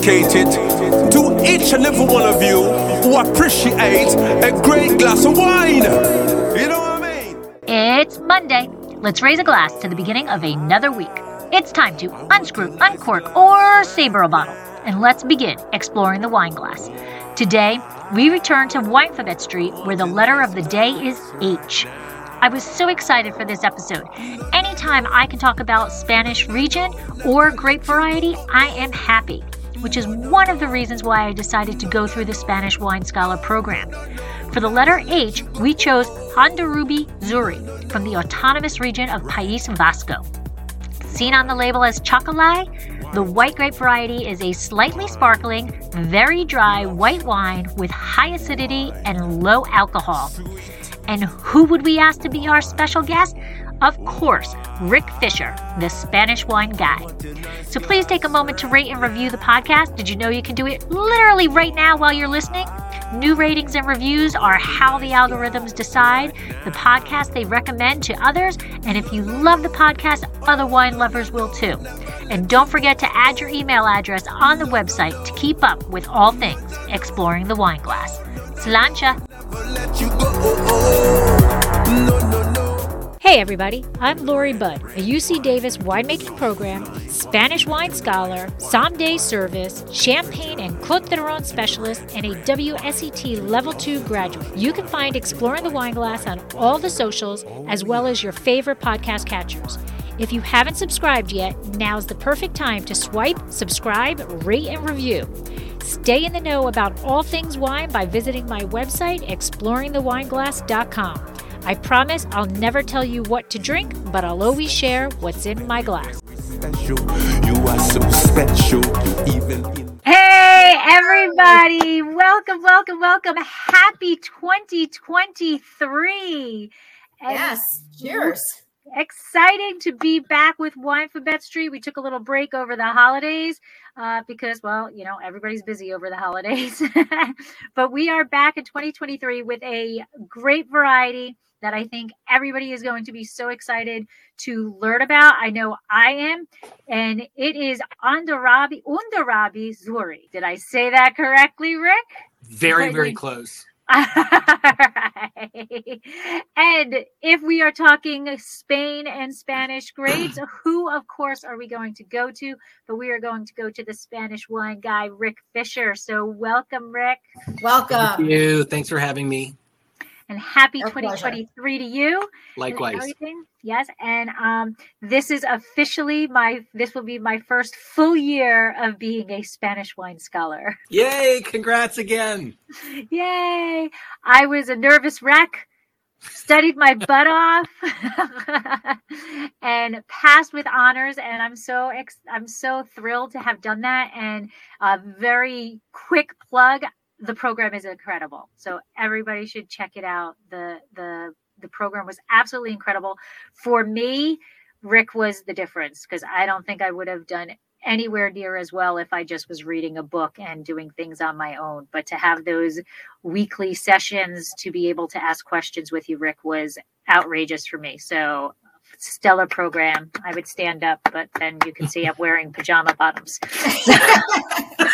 dedicated to each and every one of you who appreciate a great glass of wine. You know what I mean? It's Monday. Let's raise a glass to the beginning of another week. It's time to unscrew, uncork, or saber a bottle. And let's begin exploring the wine glass. Today, we return to Winefabet Street where the letter of the day is H. I was so excited for this episode. Anytime I can talk about Spanish region or grape variety, I am happy, which is one of the reasons why I decided to go through the Spanish Wine Scholar program. For the letter H, we chose Hondarribia Xuri from the autonomous region of País Vasco. Seen on the label as chocolate, the white grape variety is a slightly sparkling, very dry white wine with high acidity and low alcohol. And who would we ask to be our special guest? Of course, Rick Fisher, the Spanish wine guy. So please take a moment to rate and review the podcast. Did you know you can do it literally right now while you're listening? New ratings and reviews are how the algorithms decide the podcast they recommend to others. And if you love the podcast, other wine lovers will too. And don't forget to add your email address on the website to keep up with all things exploring the wine glass. Sláinte! Hey everybody, I'm Lori Budd, a UC Davis winemaking program, Spanish wine scholar, Sommelier service, Champagne and Côtes du Rhône specialist, and a WSET Level 2 graduate. You can find Exploring the Wine Glass on all the socials as well as your favorite podcast catchers. If you haven't subscribed yet, now's the perfect time to swipe, subscribe, rate, and review. Stay in the know about all things wine by visiting my website, exploringthewineglass.com. I promise I'll never tell you what to drink, but I'll always share what's in my glass. You are so special. Even Hey, everybody! Welcome, welcome, welcome. Happy 2023. And Yes, cheers. Exciting to be back with Winefabet Street. We took a little break over the holidays uh, because, well, you know, everybody's busy over the holidays. but we are back in 2023 with a great variety that I think everybody is going to be so excited to learn about. I know I am. And it is Andarabi, Undarabi Zuri. Did I say that correctly, Rick? Very, very close. Alright. and if we are talking Spain and Spanish grades, who, of course, are we going to go to? But we are going to go to the Spanish wine guy, Rick Fisher. So, welcome, Rick, Thank Welcome. you. Thanks for having me. And happy Our pleasure. 2023 to you. Likewise. everything. Yes, and um, this is officially my. This will be my first full year of being a Spanish wine scholar. Yay! Congrats again. Yay! I was a nervous wreck, studied my butt off, and passed with honors. And I'm so ex- I'm so thrilled to have done that. And a very quick plug: the program is incredible. So everybody should check it out. the the The program was absolutely incredible. For me, Rick was the difference because I don't think I would have done anywhere near as well if I just was reading a book and doing things on my own. But to have those weekly sessions to be able to ask questions with you, Rick, was outrageous for me. So stellar program. I would stand up, but then you can see I'm wearing pajama bottoms.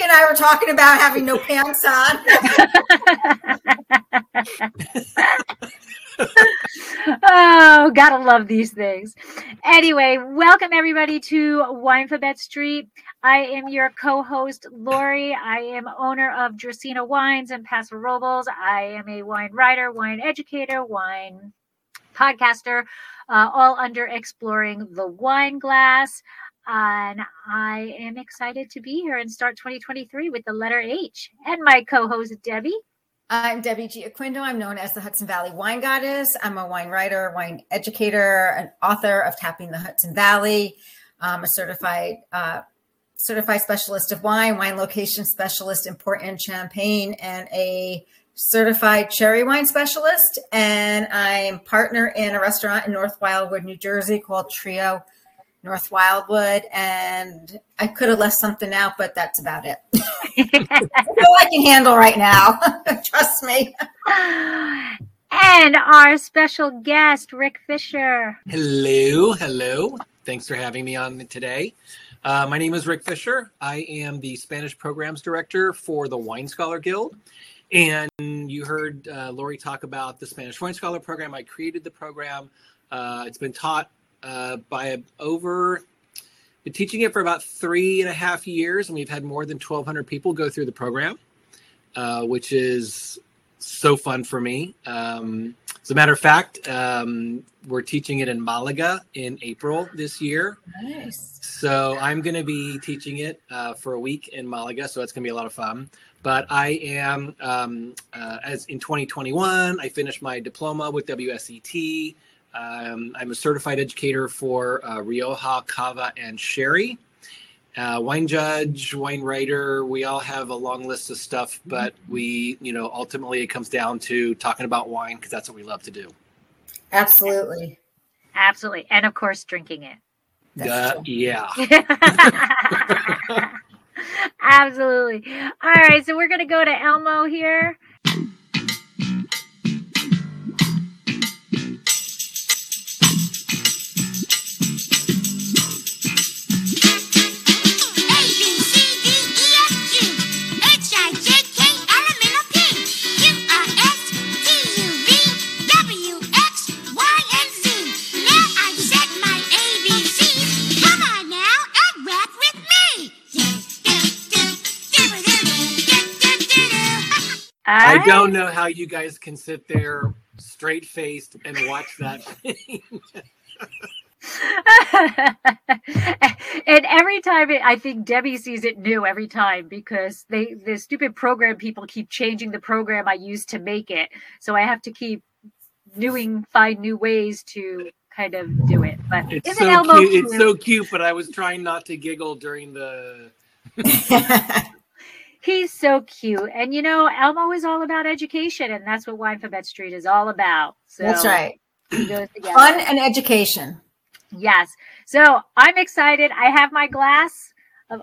And I were talking about having no pants on. oh, gotta love these things. Anyway, welcome everybody to Winefabet Street. I am your co-host, Lori. I am owner of Dracaena Wines and Paso Robles. I am a wine writer, wine educator, wine podcaster, uh, all under exploring the wine glass. And I am excited to be here and start 2023 with the letter H. And my co-host, Debbie. I'm Debbie Gioquindo. I'm known as the Hudson Valley Wine Goddess. I'm a wine writer, wine educator, an author of Tapping the Hudson Valley. I'm a certified uh, certified specialist of wine, wine location specialist in Port and Champagne, and a certified Sherry wine specialist. And I'm partner in a restaurant in North Wildwood, New Jersey called Trio North Wildwood. And I could have left something out, but that's about it. all I can handle right now. Trust me. and our special guest, Rick Fisher. Hello, hello. Thanks for having me on today. Uh, my name is Rick Fisher. I am the Spanish Programs Director for the Wine Scholar Guild. And you heard uh, Lori talk about the Spanish Wine Scholar program. I created the program. Uh, it's been taught uh, by over, been teaching it for about three and a half years, and we've had more than 1,200 people go through the program, uh, which is so fun for me. Um, as a matter of fact, um, we're teaching it in Malaga in April this year. Nice. So I'm going to be teaching it uh, for a week in Malaga. So it's going to be a lot of fun. But I am, um, uh, as in 2021, I finished my diploma with WSET. Um, I'm a certified educator for uh, Rioja, Cava, and Sherry. Uh, wine judge, wine writer, we all have a long list of stuff, but we, you know, ultimately it comes down to talking about wine because that's what we love to do. Absolutely. Absolutely. And of course, drinking it. Uh, yeah. Absolutely. All right. So we're going to go to Elmo here. I don't know how you guys can sit there straight faced and watch that thing. and every time it, I think Debbie sees it new every time because they the stupid program people keep changing the program I use to make it. So I have to keep doing find new ways to kind of do it. But it's isn't so Elmo cute. cute? It's so cute, but I was trying not to giggle during the He's so cute. And you know, Elmo is all about education, and that's what Winefabet Street is all about. So That's right. it goes together. Fun and education. Yes. So I'm excited. I have my glass of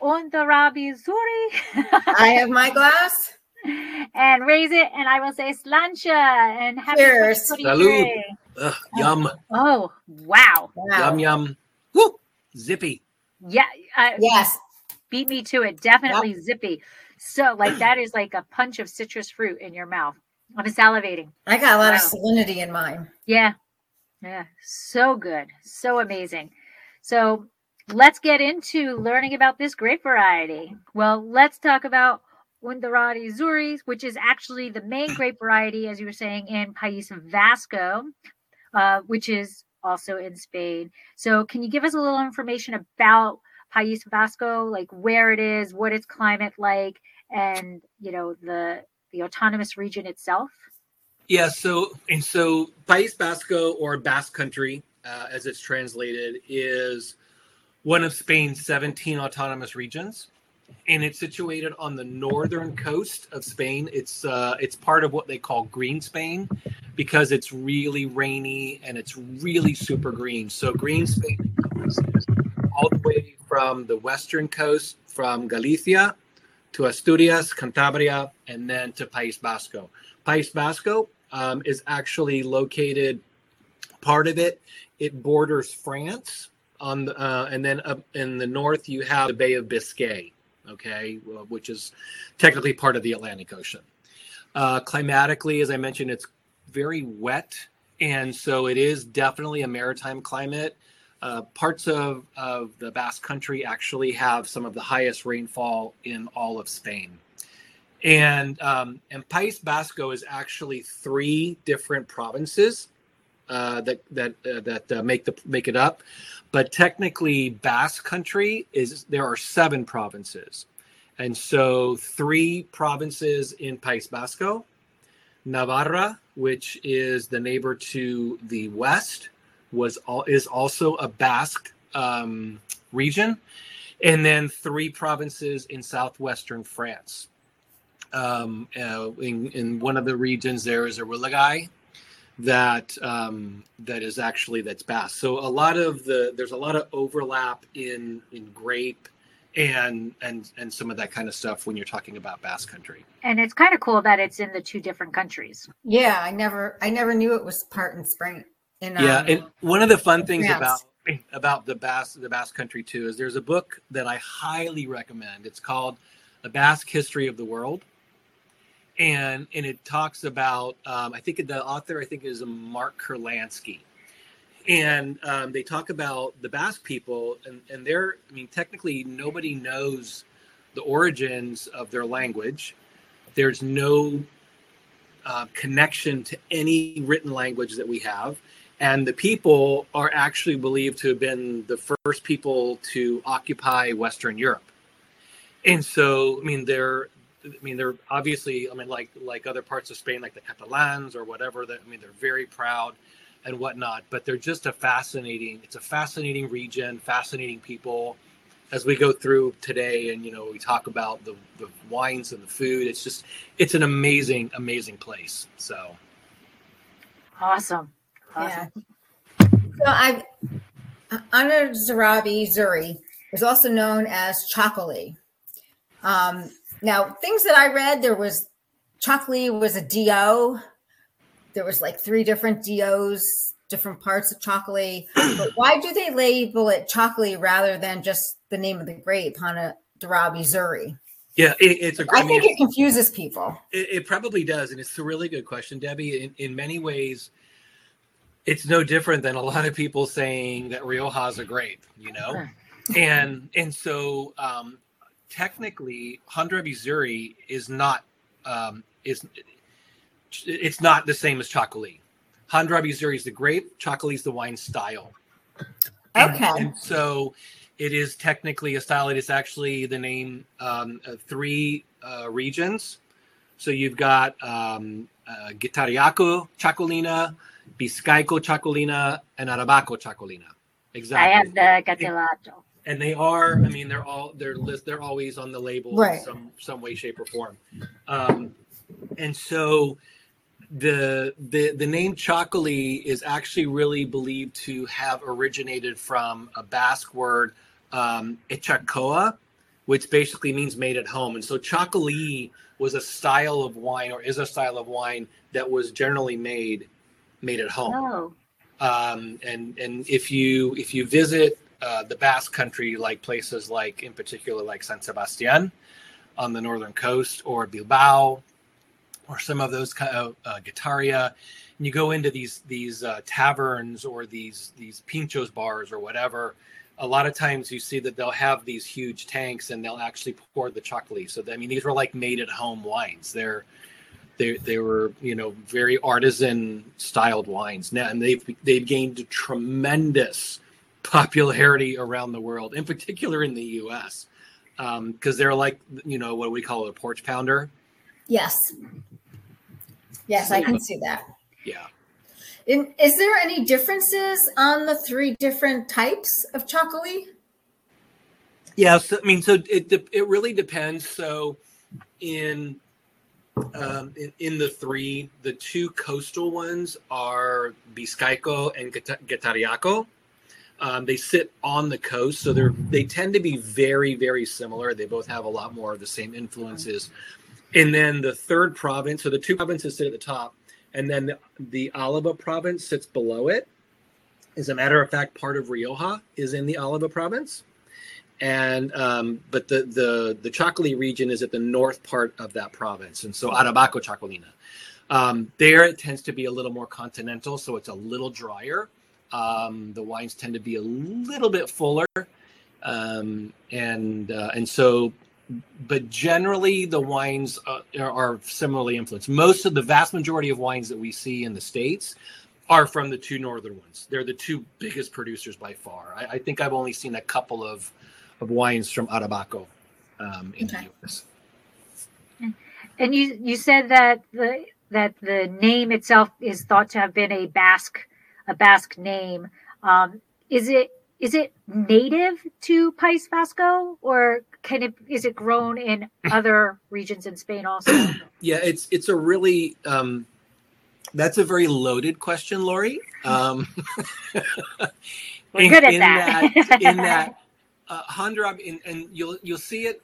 Ondarabi Zuri I have my glass. and raise it, and I will say sláinte and happy Cheers. 2023. Ugh, yum, Oh, wow. Wow. yum, yum. Woo, zippy. Yeah. Uh, Yes. Beat me to it. Definitely zippy. So, like, that is like a punch of citrus fruit in your mouth. I'm salivating. I got a lot of salinity in mine. Yeah. Yeah. So good. So amazing. So let's get into learning about this grape variety. Well, let's talk about Undarati Zuri, which is actually the main grape variety, as you were saying, in País Vasco, uh, which is also in Spain. So can you give us a little information about País Vasco, like where it is, what its climate like, and you know the the autonomous region itself? Yeah. So and so, País Basco or Basque Country, uh, as it's translated, is one of Spain's 17 autonomous regions, and it's situated on the northern coast of Spain. It's uh, it's part of what they call Green Spain because it's really rainy and it's really super green. So Green Spain all the way from the western coast, from Galicia to Asturias, Cantabria, and then to País Vasco. País Vasco um, is actually located. Part of it, it borders France on, the, uh, and then up in the north you have the Bay of Biscay, okay, which is technically part of the Atlantic Ocean. Uh, climatically, as I mentioned, it's very wet, and so it is definitely a maritime climate. Uh, parts of, of the Basque Country actually have some of the highest rainfall in all of Spain. And um, and País Basco is actually three different provinces uh, that that uh, that uh, make the make it up, but technically Basque Country is there are seven provinces, and so three provinces in País Basco, Navarra, which is the neighbor to the west, was all is also a Basque um, region, and then three provinces in southwestern France. Um, uh, in, in one of the regions, there is a Irouléguy that um, that is actually that's Basque. So a lot of the there's a lot of overlap in in grape and and and some of that kind of stuff when you're talking about Basque Country. And it's kind of cool that it's in the two different countries. Yeah, I never I never knew it was part in spring. Yeah, um, and one of the fun things France. about about the Basque the Basque country too is there's a book that I highly recommend. It's called The Basque History of the World, and and it talks about um, I think the author I think is Mark Kurlansky, and um, they talk about the Basque people and and they're I mean technically nobody knows the origins of their language. There's no uh, connection to any written language that we have and the people are actually believed to have been the first people to occupy Western Europe. And so, I mean, they're, I mean, they're obviously, I mean, like like other parts of Spain, like the Catalans or whatever. That I mean, they're very proud and whatnot. But they're just a fascinating. It's a fascinating region, fascinating people. As we go through today, and you know, we talk about the the wines and the food. It's just, it's an amazing, amazing place. So, awesome. Yeah. So I, Anna Zarabi Zuri is also known as Chocolate. Um, now, things that I read, there was Chocolate was a DO. There was like three different DOs, different parts of chocolate. But why do they label it chocolate rather than just the name of the grape, Hana Darabi Zuri? Yeah, it, it's a. I, I think it confuses people. It, it, probably does, and it's a really good question, Debbie. In, in many ways, it's no different than a lot of people saying that Rioja is a grape, you know, and and so um, technically, Handra Zuri is not um, is it's not the same as Chocolate. Handra Zuri is the grape, Chocolate is the wine style. Okay, and, and, so it is technically a style. It is actually the name um, three uh, regions. So you've got um, uh, Getariaco, Chacolina, Biscayco Chacolina and Arabaco Chacolina. Exactly. I have the Gatelato. And they are, I mean, they're all they're list they're always on the label right. in some some way, shape, or form. Um, and so the the the name Chocoli is actually really believed to have originated from a Basque word um, Echacoa, which basically means made at home. And so Chocoli was a style of wine, or is a style of wine that was generally made made at home. Oh. Um, and and if you if you visit uh, the Basque Country, like places like in particular like San Sebastian on the northern coast, or Bilbao, or some of those kind of uh, Getaria, and you go into these these uh, taverns or these these pinchos bars or whatever. A lot of times you see that they'll have these huge tanks and they'll actually pour the chocolate. So I mean, these were like made at home wines. They're they they were you know very artisan styled wines now, and they've they've gained tremendous popularity around the world, in particular in the U.S. Because um, they're like you know what we call a porch pounder. Yes. Yes, I can see that. Yeah. In, is there any differences on the three different types of chocolate? Yes, I mean, so it it really depends. So, in um, in, in, the three, the two coastal ones are Biscayco and Getariaco. Um, they sit on the coast, so they're they tend to be very very similar. They both have a lot more of the same influences. And then the third province, so the two provinces sit at the top, and then the, the Alaba province sits below it. As a matter of fact, part of Rioja is in the Alaba province and um, but the the the Chacoli region is at the north part of that province, and so Arabaco Chacolina. Um, there it tends to be a little more continental, so it's a little drier. Um, the wines tend to be a little bit fuller, um, and uh, and so, but generally the wines uh, are, are similarly influenced. Most of the vast majority of wines that we see in the states are from the two northern ones. They're the two biggest producers by far. I, I think I've only seen a couple of of wines from Arabaco um, in okay. the US. And you you said that the that the name itself is thought to have been a Basque a Basque name. Um, is it is it native to País Vasco, or can it is it grown in other regions in Spain also? yeah, it's it's a really um, that's a very loaded question, Lori. Um, We're in, good at that. that. in that uh, and, and you'll you'll see it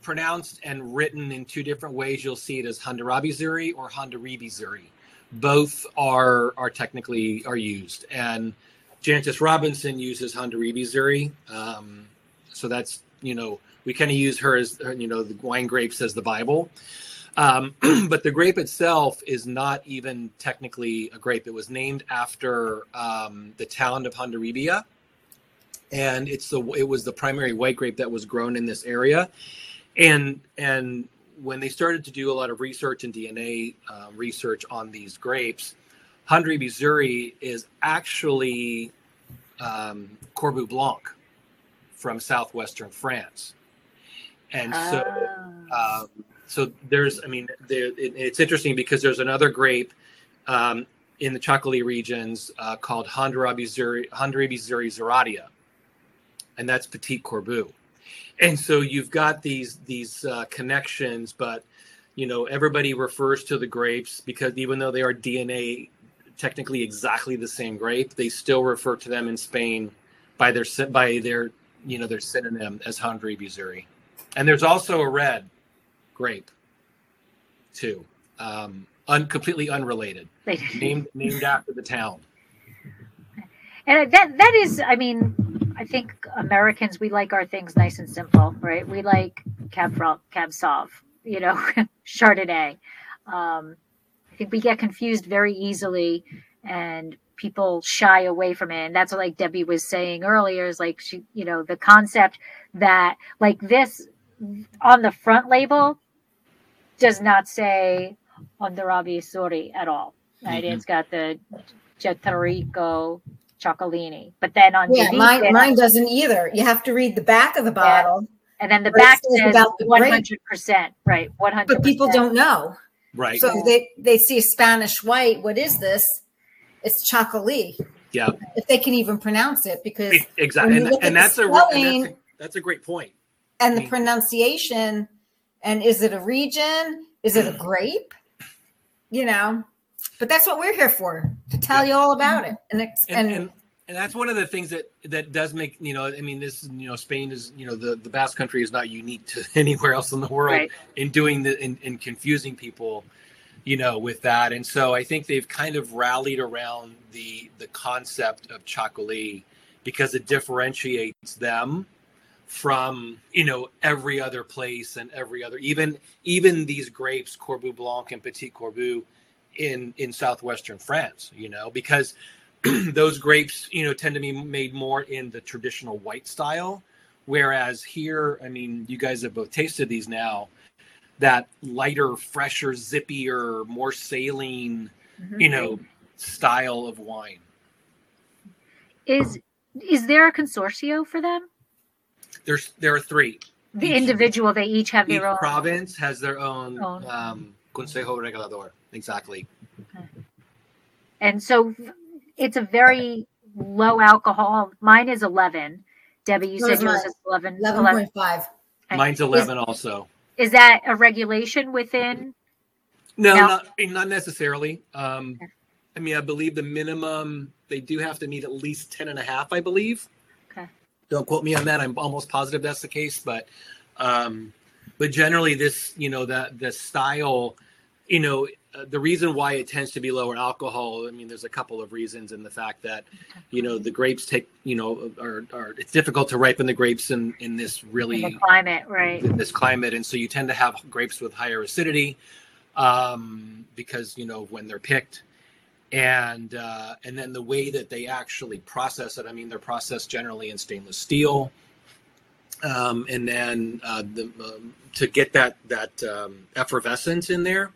pronounced and written in two different ways. You'll see it as Handarabi Zuri or Handaribi Zuri. Both are are technically are used, and Jancis Robinson uses Honduras Zuri. Um, so that's, you know, we kind of use her as, you know, the wine grapes as the Bible. Um, but the grape itself is not even technically a grape. It was named after um, the town of Hondarribia, and it's the it was the primary white grape that was grown in this area, and and when they started to do a lot of research and DNA uh, research on these grapes, Hondarribia Zuri is actually um, Courbu Blanc from southwestern France, and so. Oh. Um, so there's, I mean, there, it, it's interesting because there's another grape um, in the Chocolate regions uh, called Hondarribia Zuri Zeradia, and that's Petit Courbu. And so you've got these these uh, connections, but you know everybody refers to the grapes because even though they are DNA technically exactly the same grape, they still refer to them in Spain by their by their you know their synonym as Hondarribia Zuri. And there's also a red grape too um un, completely unrelated named named after the town and that that is i mean i think americans we like our things nice and simple right we like cab cab sauv you know chardonnay um i think we get confused very easily and people shy away from it and that's what like debbie was saying earlier is like she you know the concept that like this on the front label does not say on the Hondarribia Zuri at all. Right? Mm-hmm. It's got the Cetrico Cioccolini. But then on yeah, mine, mine doesn't either. You have to read the back of the bottle. Yeah. And then the back says one hundred percent, right? One hundred. But people don't know, right? So they they see a Spanish white. What is this? It's Chocolat. Yeah. If they can even pronounce it, because exactly, and, and, that's spelling, a, and that's a that's a great point. And the pronunciation and is it a region? Is it a grape? You know, but that's what we're here for to tell you all about it. And, and, and, and and that's one of the things that that does make you know i mean this you know spain is you know the the basque country is not unique to anywhere else in the world right. in doing the in, in confusing people you know with that and so i think they've kind of rallied around the the concept of chocolat because it differentiates them from you know every other place and every other even even these grapes Courbu Blanc and Petit Courbu in in southwestern France you know because those grapes you know tend to be made more in the traditional white style whereas here I mean you guys have both tasted these now that lighter fresher zippier more saline mm-hmm. you know style of wine is is there a consortio for them there's there are three. The each, individual, they each have each their own. province has their own, own. Um, Consejo Regulador. Exactly. Okay. And so it's a very low alcohol. Mine is 11. Debbie, you said yours is 11. 11.5. 11. Mine's 11 is, also. Is that a regulation within? No, no? Not, not necessarily. Um, okay. I mean, I believe the minimum, they do have to meet at least 10 and a half, I believe. Okay. Don't quote me on that. I'm almost positive that's the case, but um, but generally, this you know that the style, you know, uh, the reason why it tends to be lower alcohol. I mean, there's a couple of reasons in the fact that you know the grapes take you know are, are it's difficult to ripen the grapes in in this really in climate, right? In this climate, and so you tend to have grapes with higher acidity um, because you know when they're picked and uh, and then the way that they actually process it. I mean, they're processed generally in stainless steel, um, and then uh, the, um, to get that that um, effervescence in there,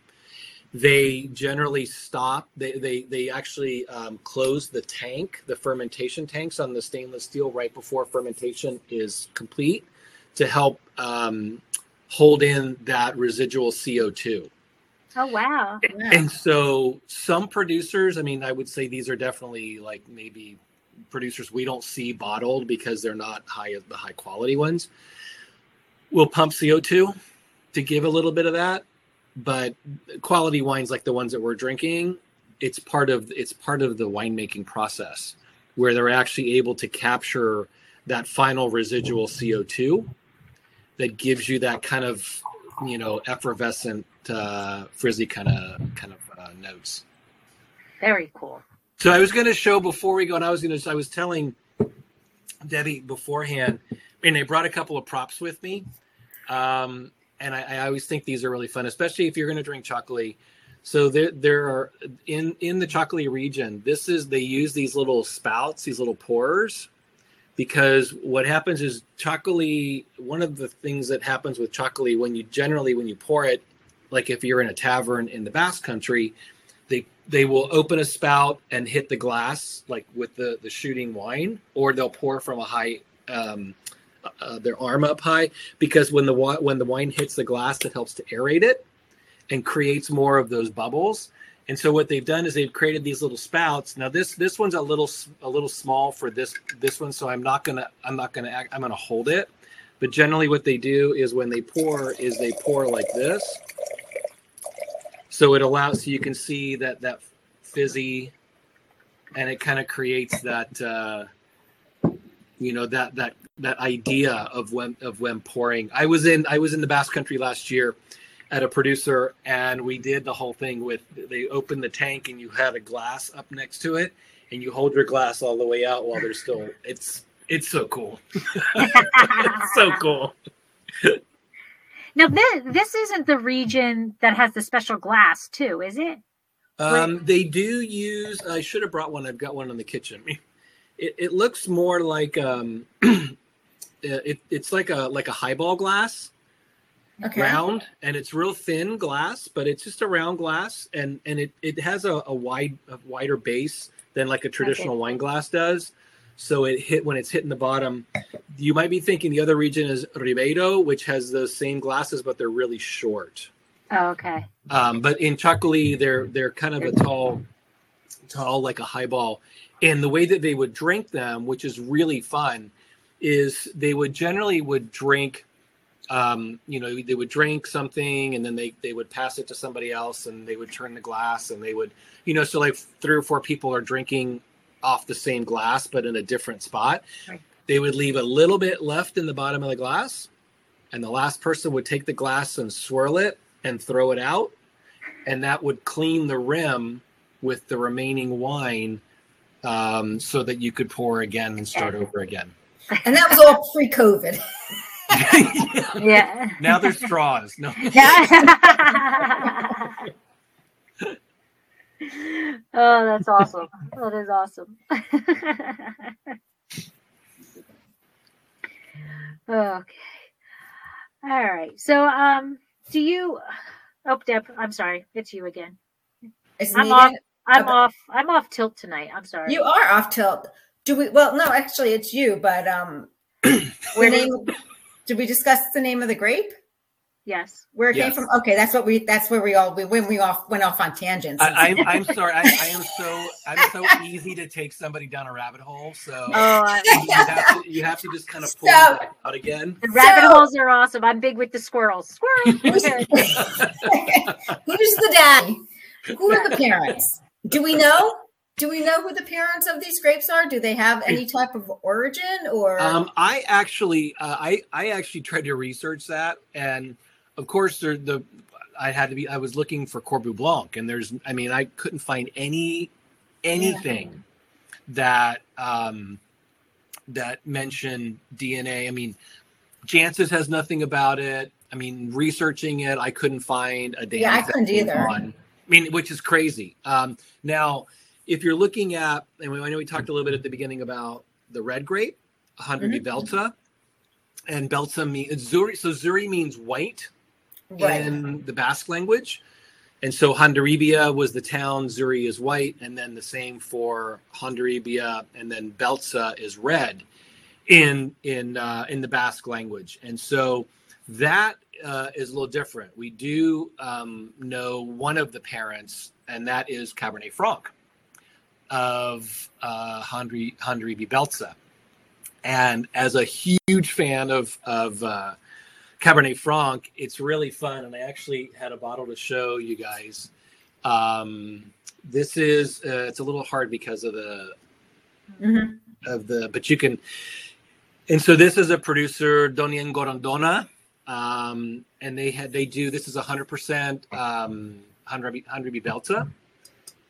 they generally stop. They they they actually um, close the tank, the fermentation tanks on the stainless steel right before fermentation is complete, to help um, hold in that residual CO two. Oh wow. And so some producers, I mean, I would say these are definitely like maybe producers we don't see bottled because they're not high the high quality ones. Will pump CO2 to give a little bit of that, but quality wines like the ones that we're drinking, it's part of it's part of the winemaking process where they're actually able to capture that final residual CO2 that gives you that kind of you know effervescent uh, frizzy kind of kind of uh, notes. Very cool. So I was going to show before we go, and I was going to. I was telling Debbie beforehand, and I brought a couple of props with me. Um, and I, I, always think these are really fun, especially if you're going to drink chocolate. So there, there are in in the chocolate region. This is they use these little spouts, these little pourers, because what happens is chocolate. One of the things that happens with chocolate when you generally when you pour it, like if you're in a tavern in the Basque Country, they they will open a spout and hit the glass like with the the shooting wine, or they'll pour from a high. Um, uh, their arm up high because when the when the wine hits the glass, it helps to aerate it and creates more of those bubbles. And so what they've done is they've created these little spouts. Now this this one's a little a little small for this this one, so I'm not gonna I'm not gonna act, I'm gonna hold it. But generally, what they do is when they pour is they pour like this. So it allows so you can see that that fizzy, and it kind of creates that. Uh, you know that that that idea of when of when pouring. I was in I was in the Basque Country last year at a producer, and we did the whole thing with they opened the tank and you had a glass up next to it, and you hold your glass all the way out while there's still it's it's so cool. it's so cool. Now this this isn't the region that has the special glass too, is it? Um, they do use. I should have brought one. I've got one in the kitchen. It, it looks more like um, it, it's like a like a highball glass, okay. round, and it's real thin glass, but it's just a round glass, and and it it has a, a wide a wider base than like a traditional okay. wine glass does. So it hit when it's hitting the bottom. You might be thinking the other region is Ribeiro, which has those same glasses, but they're really short. Oh, okay. Um, but in Chacoli, they're they're kind of a tall, tall like a highball. And the way that they would drink them, which is really fun, is they would generally would drink um, you know they would drink something and then they they would pass it to somebody else and they would turn the glass and they would you know so like three or four people are drinking off the same glass but in a different spot. Right. they would leave a little bit left in the bottom of the glass and the last person would take the glass and swirl it and throw it out. And that would clean the rim with the remaining wine um, so that you could pour again and start over again and that was all pre-COVID. yeah. Now there's straws. No. oh, that's awesome. That is awesome. okay. All right. So, um, do you? Oh, Deb, I'm sorry. It's you again. I'm off. I'm okay. off. I'm off tilt tonight. I'm sorry. You are off tilt. Do we? Well, no, actually, it's you. But um, where name? Did we discuss the name of the grape? Yes. Where it yes. came from? Okay, that's what we. That's where we all we when we off went off on tangents. I, am I'm, I'm sorry. I, I, am so I'm so easy to take somebody down a rabbit hole. So oh, you, have to, you have to just kind of pull so, back out again. The rabbit so, holes are awesome. I'm big with the squirrels. Squirrels. Who's, who's the daddy? Who are the parents? Do we know? Do we know who the parents of these grapes are? Do they have any type of origin or? Um, I actually, uh, I I actually tried to research that, and of course, there, the I had to be. I was looking for Courbu Blanc, and there's, I mean, I couldn't find any anything yeah. that um, that mentioned DNA. I mean, Jancis has nothing about it. I mean, researching it, I couldn't find a damn. Yeah, I couldn't either. On. I mean, which is crazy. Um, now if you're looking at, and I know we talked a little bit at the beginning about the red grape, 100 mm-hmm. Belta, and Belta means Zuri. So Zuri means white right. in the Basque language. And so Hondarribia was the town, Zuri is white, and then the same for Hondarribia, and then Belza is red in in uh, in the Basque language. And so that uh, is a little different. We do um, know one of the parents, and that is Cabernet Franc of uh, Handri Hondarribia Belza. And as a huge fan of of uh, Cabernet Franc, it's really fun. And I actually had a bottle to show you guys. Um, this is uh, it's a little hard because of the mm-hmm. of the, but you can. And so this is a producer, Doniene Gorrondona, um, and they had they do this is a hundred percent um, Hondarribia Belza,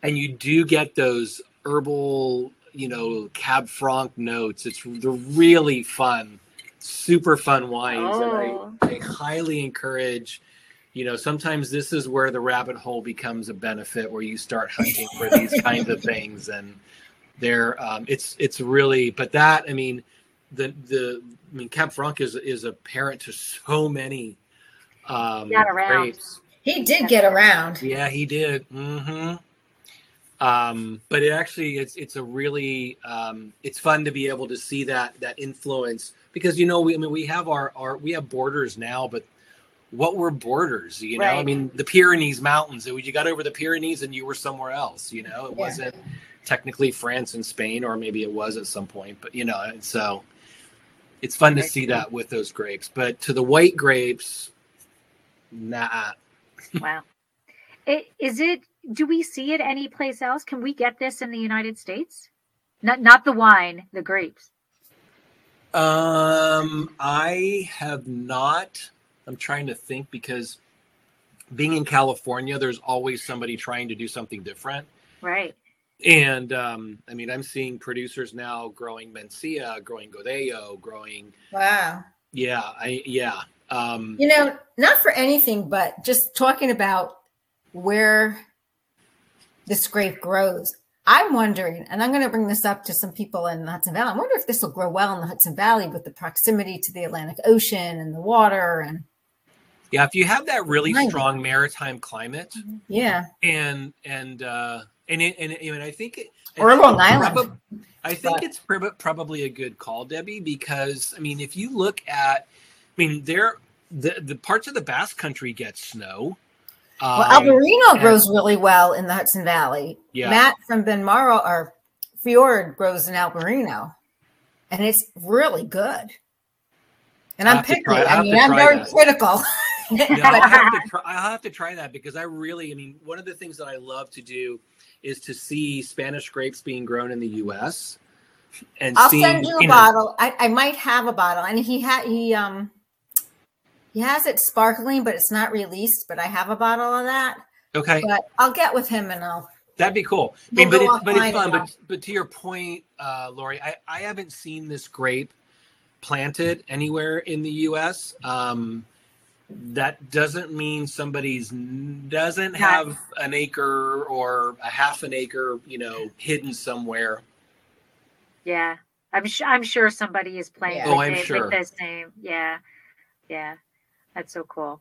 and you do get those herbal, you know, Cab Franc notes. It's they're really fun, super fun wines, Oh. and I, I highly encourage. You know, sometimes this is where the rabbit hole becomes a benefit, where you start hunting for these kinds of things, and they're um, it's it's really. But that I mean, the the I mean, Cab Franc is is a parent to so many um, Got around. grapes. He did get around. Yeah, he did. hmm Um, but it actually it's it's a really um, it's fun to be able to see that that influence because you know we I mean we have our our we have borders now, but what were borders? You know, I mean the Pyrenees mountains. You got over the Pyrenees and you were somewhere else. You know, it Yeah. wasn't technically France and Spain, or maybe it was at some point. But you know, and so it's fun to see that with those grapes. But to the white grapes, nah. Wow. It, is it? Do we see it anyplace else? Can we get this in the United States? Not not the wine, the grapes. Um, I have not. I'm trying to think because being in California, there's always somebody trying to do something different. Right. And um, I mean, I'm seeing producers now growing Mencia, growing Godello, growing. Wow. Yeah, I yeah. Um, You know, not for anything, but just talking about where this grape grows. I'm wondering, and I'm going to bring this up to some people in the Hudson Valley. I wonder if this will grow well in the Hudson Valley with the proximity to the Atlantic Ocean and the water. And yeah, if you have that really Right. strong maritime climate, yeah, and and uh, and it, and, and I think it, I Or think Long Island. prob- I think But- it's prob- probably a good call, Debbie, because I mean, if you look at, I mean, there the the parts of the Basque Country get snow. Well, Um, Albarino grows really well in the Hudson Valley. Yeah. Matt from Benmarl or Fjord grows in Albarino, and it's really good. And I'm picky. try- I mean, I'm very that. critical. No, I'll have, to try, I'll have to try that because I really, I mean, one of the things that I love to do is to see Spanish grapes being grown in the U.S. and I'll seeing, send you a know, bottle. I, I might have a bottle, and he had he um he has it sparkling, but it's not released. But I have a bottle of that. Okay, But I'll get with him and I'll. That'd be cool. We'll mean, but go it's but it's fun. about- But but to your point, uh, Lori, I, I haven't seen this grape planted anywhere in the U.S. Um, that doesn't mean somebody's doesn't have an acre or a half an acre, you know, hidden somewhere. Yeah. I'm sure. I'm sure somebody is playing. Yeah. with Oh, I'm it- sure. With the same. Yeah. Yeah. That's so cool.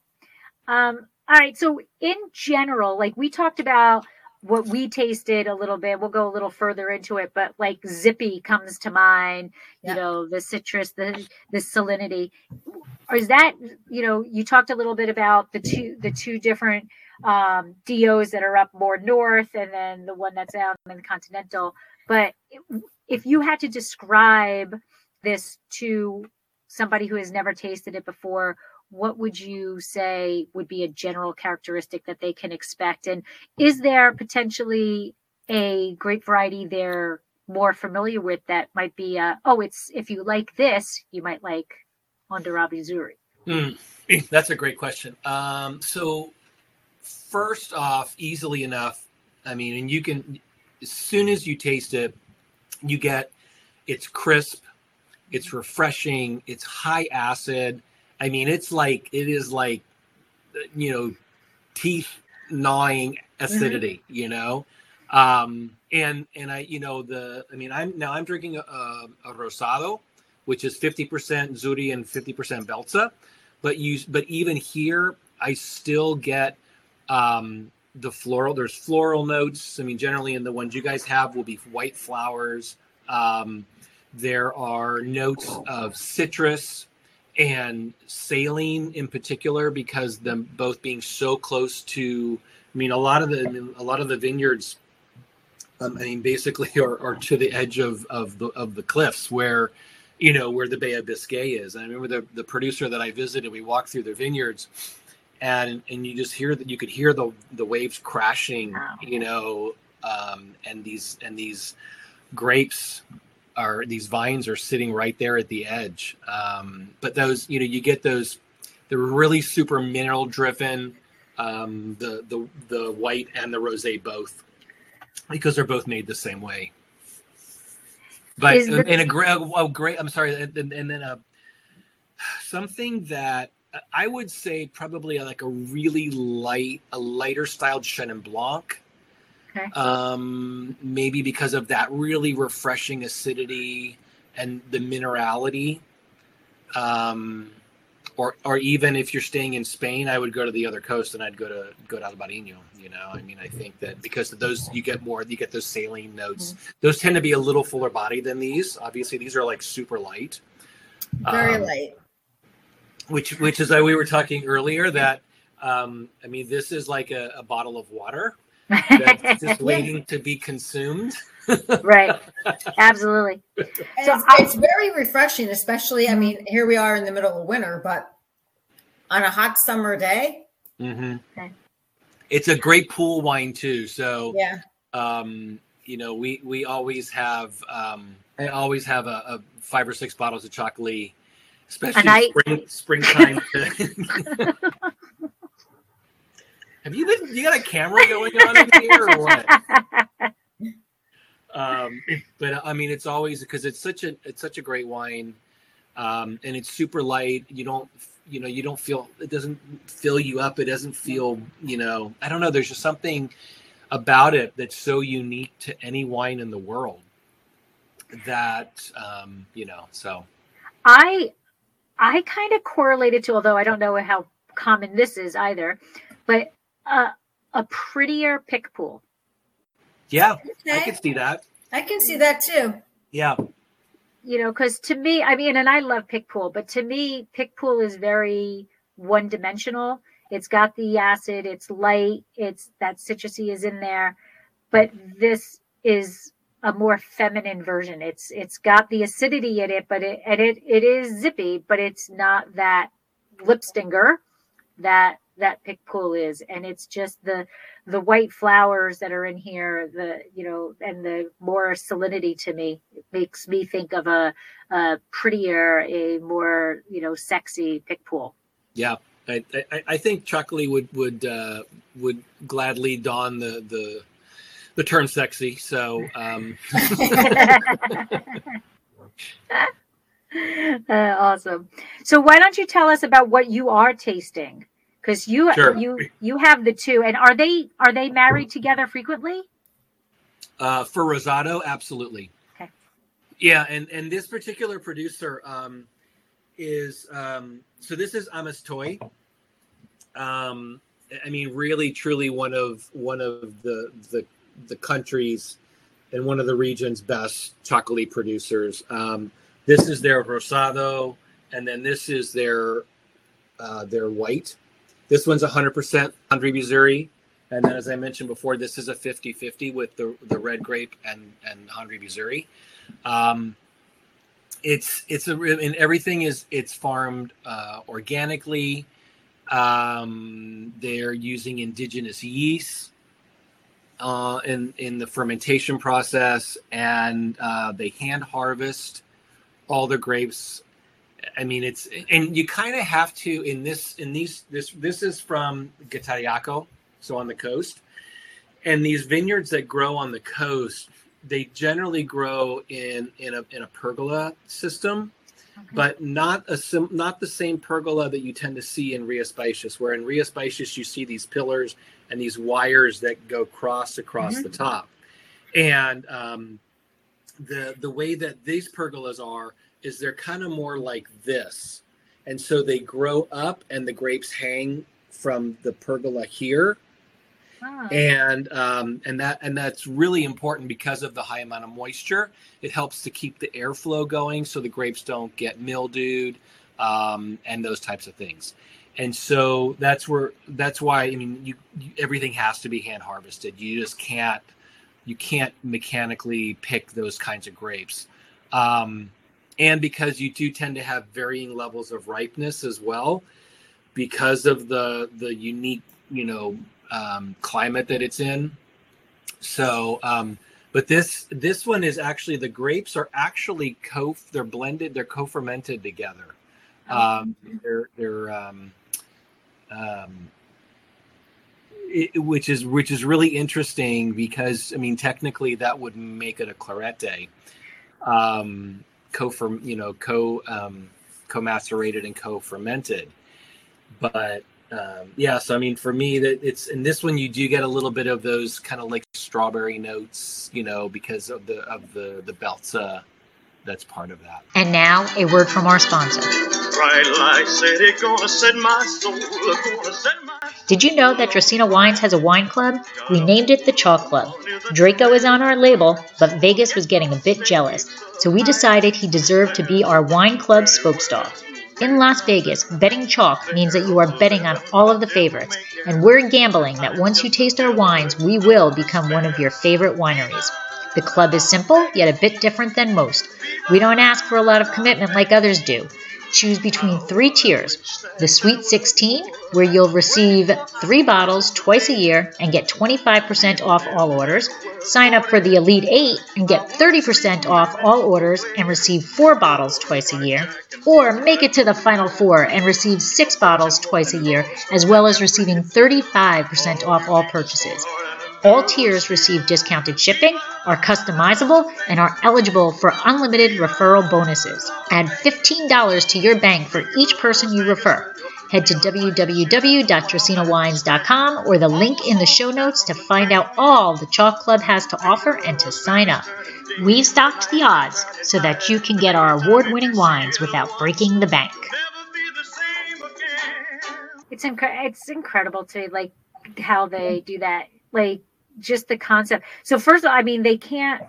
Um. All right. So in general, like we talked about what we tasted a little bit. We'll go a little further into it, but like Zippy comes to mind. Yeah. You know, the citrus, the the salinity. Or is that you know? You talked a little bit about the two the two different um, DOs that are up more north, and then the one that's down in the continental. But if you had to describe this to somebody who has never tasted it before, what would you say would be a general characteristic that they can expect? And is there potentially a grape variety they're more familiar with that might be, uh, oh, it's if you like this, you might like Ondarabi Zuri? Mm, that's a great question. Um, so, first off, easily enough, I mean, and you can, as soon as you taste it, you get it's crisp, it's refreshing, it's high acid. I mean, it's like, it is like, you know, teeth gnawing acidity, you know? Um, and, and I, you know, the, I mean, I'm now I'm drinking a, a, a Rosado, which is 50% Zuri and 50% Belza. But you but even here i still get um the floral there's floral notes. I mean generally in the ones you guys have will be white flowers. Um there are notes of citrus and saline in particular because them both being so close to i mean a lot of the I mean, a lot of the vineyards um, i mean basically are, are to the edge of of the of the cliffs where you know where the Bay of Biscay is. And I remember the the producer that I visited. We walked through their vineyards, and and you just hear that you could hear the the waves crashing. Wow. You know, um, and these and these grapes are these vines are sitting right there at the edge. Um, but those you know you get those they're really super mineral driven. Um, the the the white and the rosé both. because they're both made the same way. But Is in a great, oh, great. I'm sorry, and, and and then a something that I would say probably like a really light, a lighter styled Chenin Blanc. Okay. Um, maybe because of that really refreshing acidity and the minerality. Um, or or even if you're staying in Spain, I would go to the other coast and I'd go to go to Albarino. You know, I mean, I think that because of those, you get more, you get those saline notes. Those tend to be a little fuller body than these. Obviously, these are like super light. Very Um, light. which which is like we were talking earlier that um i mean this is like a, a bottle of water that's just waiting to be consumed right. Absolutely. And So it's, I- it's very refreshing, especially. I mean, here we are in the middle of winter, but on a hot summer day, mm-hmm. Okay. it's a great pool wine too so yeah, um you know we we always have um i always have a, a five or six bottles of Txakoli especially night? spring springtime have you been you got a camera going on in here or what? Um but i mean it's always because it's such a it's such a great wine um and it's super light. You don't you know you don't feel it doesn't fill you up. It doesn't feel you know i don't know there's just something about it that's so unique to any wine in the world that um you know so. I I kind of correlated to, although I don't know how common this is either, but uh, a prettier Picpoul. yeah i can see that I can see that too. yeah You know, because to me, I mean, and I love Picpoul, but to me, Picpoul is very one dimensional. It's got the acid, it's light, it's that citrusy is in there, but this is a more feminine version. It's it's got the acidity in it, but it and it it is zippy, but it's not that lip stinger that that Picpoul is, and it's just the the white flowers that are in here, the you know, and the more salinity to me it makes me think of a, a prettier, a more you know, sexy Picpoul. Yeah, I, I, I think Txakoli would would uh, would gladly don the the the term sexy. So um, uh, awesome. So why don't you tell us about what you are tasting? Because you Sure. you you have the two, and are they are they married together frequently? uh, for Rosado, absolutely. Okay. Yeah, and and this particular producer um, is um, so this is Ameztoi. Um, I mean, really, truly one of one of the the the country's and one of the region's best Txakoli producers. Um, this is their Rosado, and then this is their uh, their white. This one's 100% Hondarrabi Zuri. And then, as I mentioned before, this is a 50 50 with the, the red grape and, and Hondarrabi Zuri. Um, it's it's a and everything is it's farmed uh, organically. Um, they're using indigenous yeast uh, in in the fermentation process, and uh, they hand harvest all the grapes. I mean, it's and you kind of have to in this in these this this is from Getariaco, so on the coast, and these vineyards that grow on the coast, they generally grow in in a in a pergola system but not a sim- not the same pergola that you tend to see in Rías Baixas, where in Rías Baixas you see these pillars and these wires that go cross across Mhm. the top. And um, the the way that these pergolas are is they're kind of more like this, and so they grow up and the grapes hang from the pergola here and um, and that and that's really important because of the high amount of moisture. It helps to keep the airflow going, so the grapes don't get mildewed um, and those types of things. And so that's where that's why I mean you, you everything has to be hand harvested. You just can't you can't mechanically pick those kinds of grapes. Um, and because you do tend to have varying levels of ripeness as well, because of the the unique you know um, climate that it's in. So, um, but this this one is actually the grapes are actually co they're blended they're co-fermented together. Um, they're they're um, um, it, which is which is really interesting because I mean technically that would make it a clarete, um, co you know co um, co macerated and co fermented, but um, yeah. So I mean for me that it's in this one you do get a little bit of those kind of like strawberry notes, you know, because of the of the the Beltza that's part of that. And now a word from our sponsor. Did you know that Dracena Wines has a wine club? We named it the Chalk Club. Draco is on our label, but Vegas was getting a bit jealous, so we decided he deserved to be our wine club spokesdog. In Las Vegas, betting chalk means that you are betting on all of the favorites, and we're gambling that once you taste our wines, we will become one of your favorite wineries. The club is simple, yet a bit different than most. We don't ask for a lot of commitment like others do choose between three tiers the Sweet 16, where you'll receive three bottles twice a year and get 25% off all orders. Sign up for the Elite 8 and get 30% off all orders and receive four bottles twice a year. Or make it to the Final Four and receive six bottles twice a year, as well as receiving 35% off all purchases. All tiers receive discounted shipping, are customizable, and are eligible for unlimited referral bonuses. Add $15 to your bank for each person you refer. Head to www.dracaenawines.com or the link in the show notes to find out all the Chalk Club has to offer and to sign up. We've stocked the odds so that you can get our award winning wines without breaking the bank. It's, inc- it's incredible to like how they do that. Like just the concept. So first of all, I mean, they can't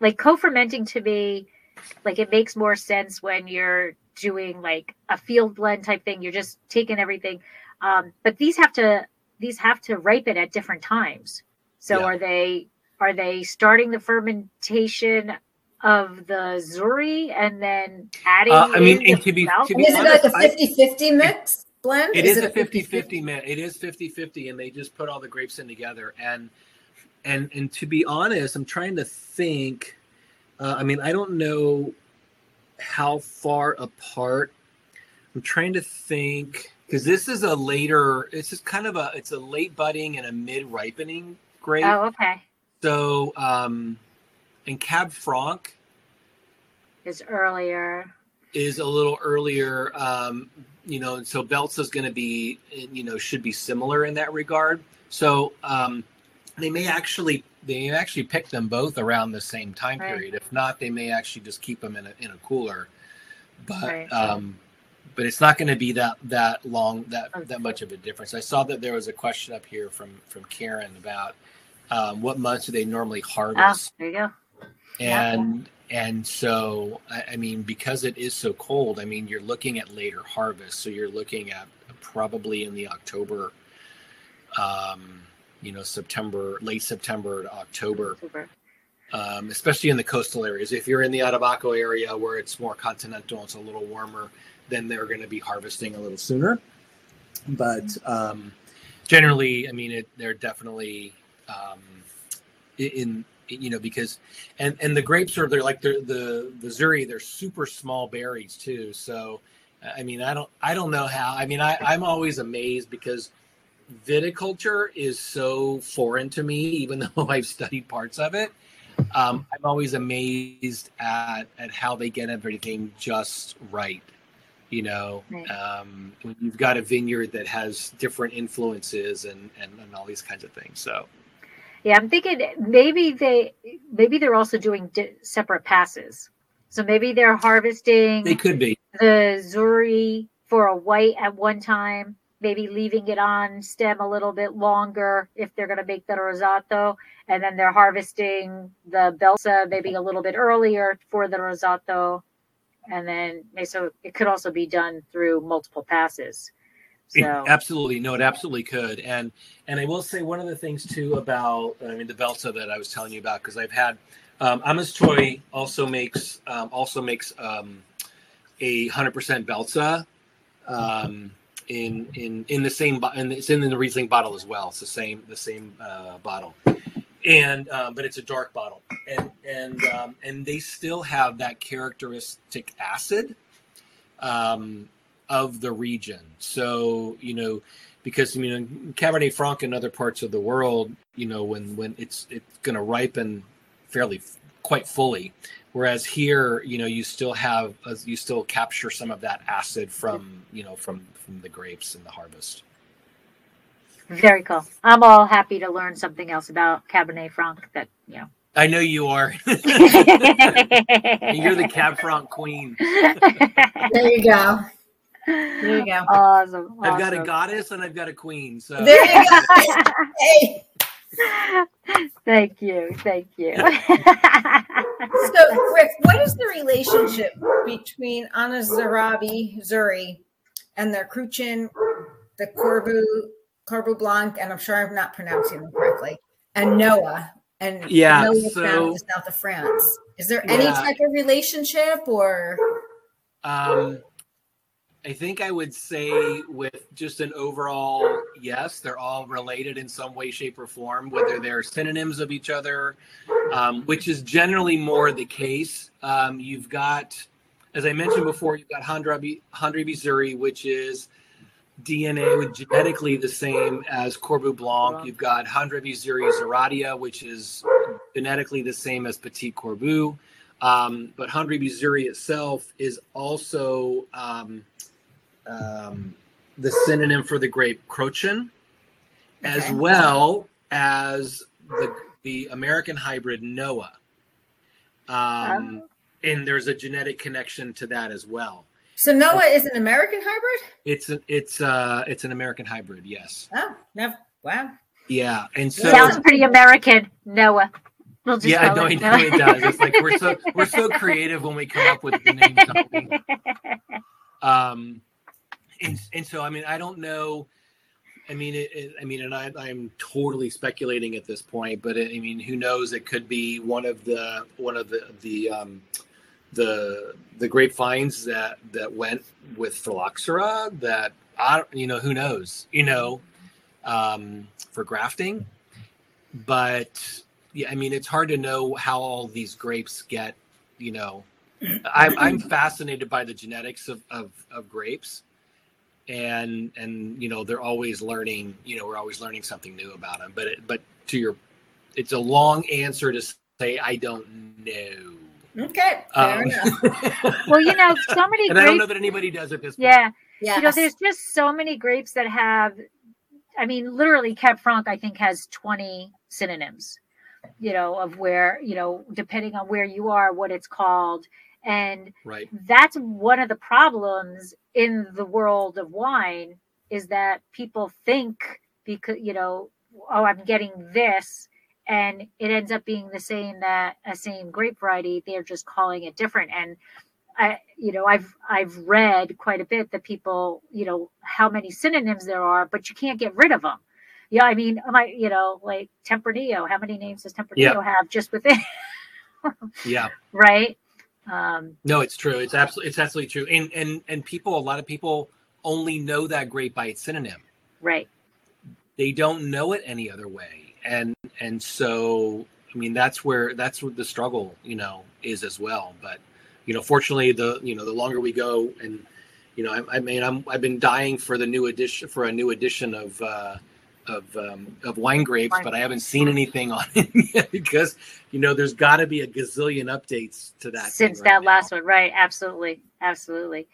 like co-fermenting to me, like it makes more sense when you're doing like a field blend type thing. You're just taking everything. Um, but these have to these have to ripen at different times. So yeah. are they are they starting the fermentation of the Zuri and then adding? Uh, I mean, and to be, to be is honest, it like a 50-50 mix? Blend? It is, is it a 50 50 man. It is 50 50, and they just put all the grapes in together. And and and to be honest, I'm trying to think. Uh, I mean, I don't know how far apart. I'm trying to think because this is a later. This is kind of a. It's a late budding and a mid ripening grape. Oh, okay. So, um, and Cab Franc is earlier. Is a little earlier. Um, you know, so Belts is going to be, you know, should be similar in that regard. So um, they may actually they may actually pick them both around the same time right. period. If not, they may actually just keep them in a in a cooler. But right. um, but it's not going to be that that long that okay. that much of a difference. I saw that there was a question up here from from Karen about um, what months do they normally harvest? Oh, there you go. And and so I, mean because it is so cold i mean you're looking at later harvest so you're looking at probably in the october um you know september late september to october, october. Um, especially in the coastal areas. If you're in the Arabako area where it's more continental it's a little warmer then they're going to be harvesting a little sooner. But um generally i mean it, they're definitely um in you know because and and the grapes are they're like the the the zuri they're super small berries too. So i mean i don't i don't know how i mean i i'm always amazed because viticulture is so foreign to me even though i've studied parts of it. Um, i'm always amazed at at how they get everything just right you know? Right. um, when you've got a vineyard that has different influences and, and and all these kinds of things. So yeah, I'm thinking maybe they maybe they're also doing di- separate passes. So maybe they're harvesting. They could be the Zuri for a white at one time, maybe leaving it on stem a little bit longer if they're going to make the rosato, and then they're harvesting the Beltza maybe a little bit earlier for the rosato, and then so it could also be done through multiple passes. So. absolutely, no, it absolutely could, and and I will say one of the things too about I mean the Beltza that I was telling you about because I've had um, Toy also makes um, also makes um, a hundred percent Beltza um, in in in the same and it's in the Riesling bottle as well. It's the same the same uh, bottle, and um, but it's a dark bottle, and and um, and they still have that characteristic acid. Um, of the region. So, you know, because you know Cabernet Franc in other parts of the world, you know, when when it's it's going to ripen fairly quite fully, whereas here, you know, you still have uh, you still capture some of that acid from you know from from the grapes and the harvest. Very cool. I'm all happy to learn something else about Cabernet Franc that you know. I know you are. You're the Cab Franc queen. There you go. There you go. Awesome. I've got a goddess and I've got a queen. So There you go. Hey. Thank you. Thank you. So, Rick, what is the relationship between Hondarrabi, Zuri, and their Crouchen, the Courbu, Courbu Blanc, and I'm sure I'm not pronouncing them correctly, and Noah, and Yeah, Noah found so- in the south of France. Is there any type of relationship or? Um, I think I would say with just an overall yes, they're all related in some way, shape, or form, whether they're synonyms of each other, um, which is generally more the case. Um, you've got, as I mentioned before, you've got Hondarrabi, Handribizuri, which is DNA with genetically the same as Courbu Blanc. You've got Hondarrabi Zuri Zerratia, which is genetically the same as Petit Courbu. Um, but Hondarrabi Zuri itself is also um, um, the synonym for the grape Crouchen, as Okay. well as the the American hybrid Noah. Um, and there's a genetic connection to that as well. So Noah is an American hybrid? It's a, it's uh it's an American hybrid, yes. Oh, never. Wow. Yeah, and so Sounds pretty American, Noah. We'll just yeah, call no, it it, no, it does. It's like we're so we're so creative when we come up with the names. um and, and so i mean i don't know i mean it, it, i mean and I, i'm totally speculating at this point but it, i mean who knows? It could be one of the one of the the um the the grapevines that that went with phylloxera that i you know who knows you know um for grafting. But yeah i mean it's hard to know how all these grapes get you know I'm, I'm fascinated by the genetics of, of, of grapes and and you know they're always learning you know we're always learning something new about them but it, but to your it's a long answer to say i don't know Okay. Fair Um, enough. well, you know, so many and i don't know that anybody does at this point Yeah, Yeah. you know, there's just so many grapes that have. I mean, literally, Cab Franc I think has 20 synonyms. You know, of where you know, depending on where you are, what it's called, and right. that's one of the problems in the world of wine is that people think because you know oh i'm getting this and it ends up being the same that a same grape variety. They're just calling it different. And i you know i've i've read quite a bit that people you know how many synonyms there are but you can't get rid of them yeah i mean am i you know like tempranillo how many names does tempranillo Yeah. have just within? Yeah. Right um no it's true. It's absolutely it's absolutely true. And and and people a lot of people only know that grape by its synonym. Right. They don't know it any other way. And and so i mean that's where that's what the struggle you know is as well. But you know fortunately the you know the longer we go and you know i, I mean i'm i've been dying for the new edition for a new edition of uh of um, of wine grapes, Wine but I haven't seen anything on it yet because you know there's got to be a gazillion updates to that since right that now. last one right absolutely absolutely.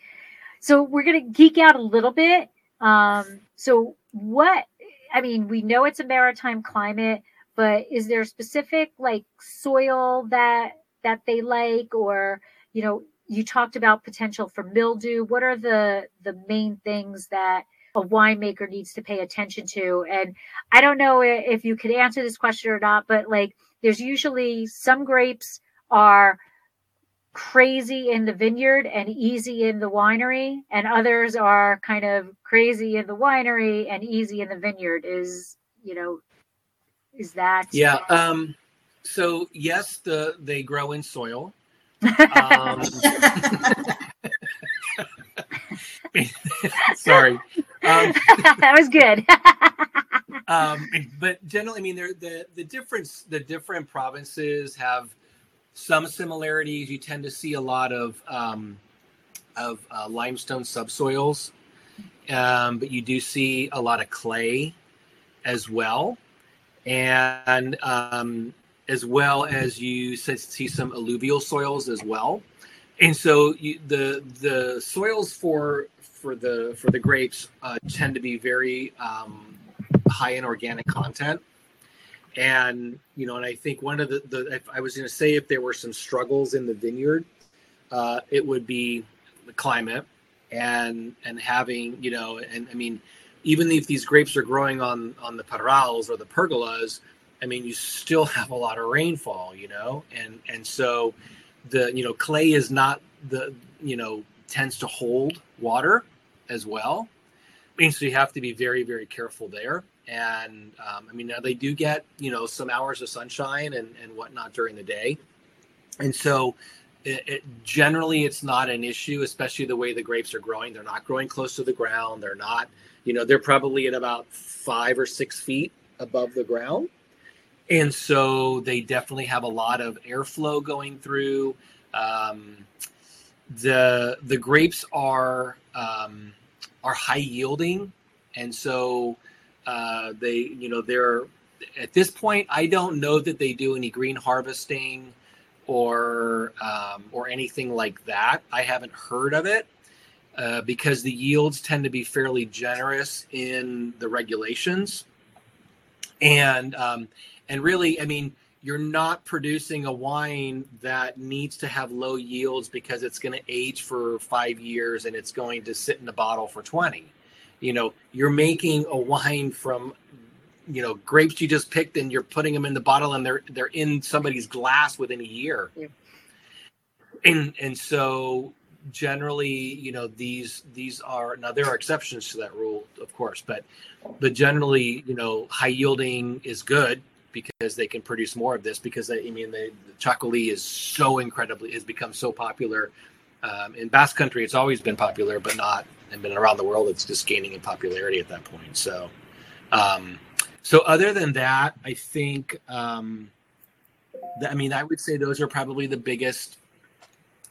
So we're gonna geek out a little bit um so what i mean we know it's a maritime climate but is there specific like soil that that they like or you know you talked about potential for mildew. What are the the main things that a winemaker needs to pay attention to and i don't know if you could answer this question or not but like there's usually some grapes are crazy in the vineyard and easy in the winery and others are kind of crazy in the winery and easy in the vineyard is you know is that Yeah. Um, so yes, the they grow in soil. Um, sorry. Um, that was good um, but generally, I mean, there the the difference. The different provinces have some similarities. You tend to see a lot of um, of uh, limestone subsoils um, but you do see a lot of clay as well, and um, as well as you see some alluvial soils as well. And so you, the the soils for for the for the grapes uh, tend to be very um, high in organic content. And you know, and I think one of the, the I was going to say if there were some struggles in the vineyard, uh, it would be the climate and and having you know, and I mean, even if these grapes are growing on on the parrals or the pergolas, I mean, you still have a lot of rainfall, you know, and and so the you know clay is not the you know tends to hold water as well. I mean, so you have to be very very careful there. And um, I mean, now they do get you know some hours of sunshine and and whatnot during the day, and so it, it, generally it's not an issue, especially the way the grapes are growing. They're not growing close to the ground. They're not, you know, they're probably at about five or six feet above the ground and so they definitely have a lot of airflow going through. Um, the the grapes are um, are high yielding, and so uh, they you know they're at this point. I don't know that they do any green harvesting or um, or anything like that. I haven't heard of it. Uh, because the yields tend to be fairly generous in the regulations, and um, and really, I mean, you're not producing a wine that needs to have low yields because it's going to age for five years and it's going to sit in the bottle for 20. You know, you're making a wine from, you know, grapes you just picked and you're putting them in the bottle and they're they're in somebody's glass within a year. Yeah. And and so generally, you know, these these are now there are exceptions to that rule, of course, but but generally, you know, high yielding is good because they can produce more of this because I mean the, Chacolí is so incredibly has become so popular um, in Basque Country. It's always been popular, but not and been around the world. It's just gaining in popularity at that point. So, um, so other than that, I think um, I mean I would say those are probably the biggest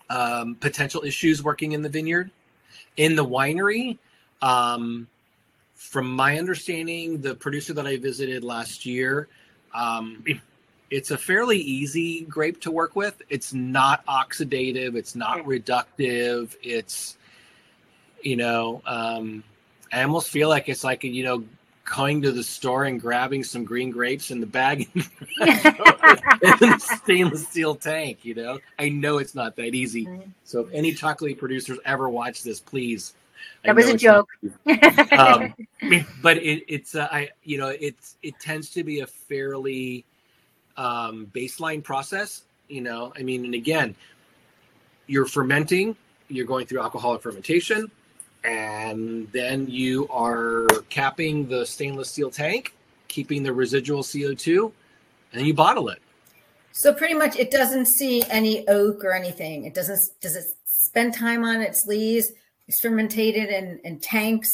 um, potential issues working in the vineyard. In the winery, um, from my understanding, the producer that I visited last year um, it's a fairly easy grape to work with. It's not oxidative. It's not reductive. It's, you know, um, I almost feel like it's like, you know, going to the store and grabbing some green grapes in the bag in the stainless steel tank, you know? I know it's not that easy. So if any Txakoli producers ever watch this, please that was a joke. um, but it, it's uh, I you know it's it tends to be a fairly um, baseline process. You know, I mean, and again, you're fermenting, you're going through alcoholic fermentation, and then you are capping the stainless steel tank, keeping the residual CO2, and then you bottle it. So pretty much, it doesn't see any oak or anything. It doesn't. Does it spend time on its lees? It's fermented in, in tanks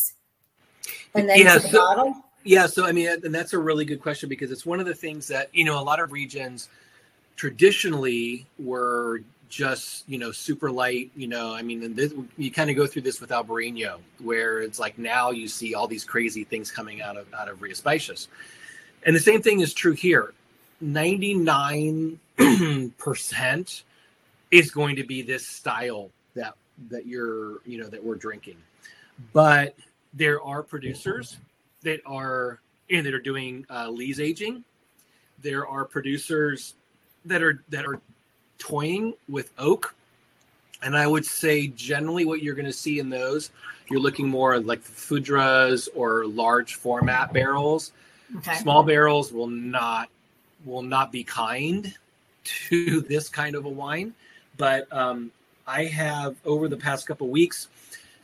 and then yeah, the so, bottle? Yeah, so I mean, and that's a really good question because it's one of the things that you know a lot of regions traditionally were just you know super light. You know, I mean, this, you kind of go through this with Albarino, where it's like now you see all these crazy things coming out of out of Rías Baixas, and the same thing is true here. Ninety nine percent is going to be this style that that you're you know that we're drinking but there are producers that are and that are doing uh, lees aging. There are producers that are that are toying with oak. And i would say generally what you're going to see in those you're looking more like foudres or large format barrels. Okay. small barrels will not will not be kind to this kind of a wine. But um, I have over the past couple weeks,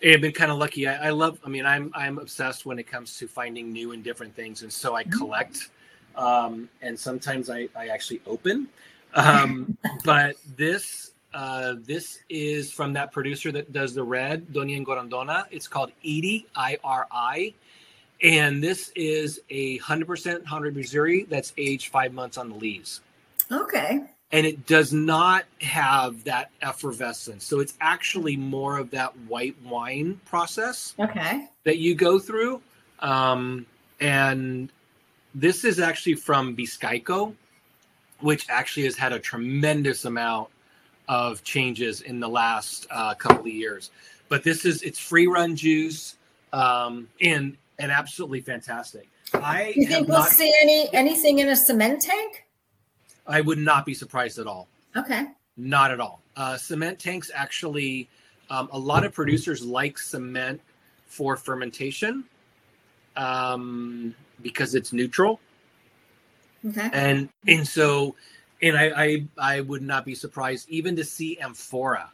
I've been kind of lucky. I, I, love. I mean, I'm I'm obsessed when it comes to finding new and different things, and so I mm-hmm. collect. Um, and sometimes I I actually open. Um, but this uh, this is from that producer that does the red Doniene Gorrondona. It's called Iri I R I, and this is a hundred percent Hondarrabi Zuri that's aged five months on the leaves. Okay. And it does not have that effervescence. So it's actually more of that white wine process Okay. that you go through. Um, and this is actually from Bizkaiko, which actually has had a tremendous amount of changes in the last uh, couple of years. But this is it's free run juice um, and and absolutely fantastic. I You have think we'll not, see any anything in a cement tank? I would not be surprised at all. Okay. Not at all. Uh, cement tanks actually, um, a lot of producers like cement for fermentation um, because it's neutral, Okay. and and so, and I I, I would not be surprised even to see amphora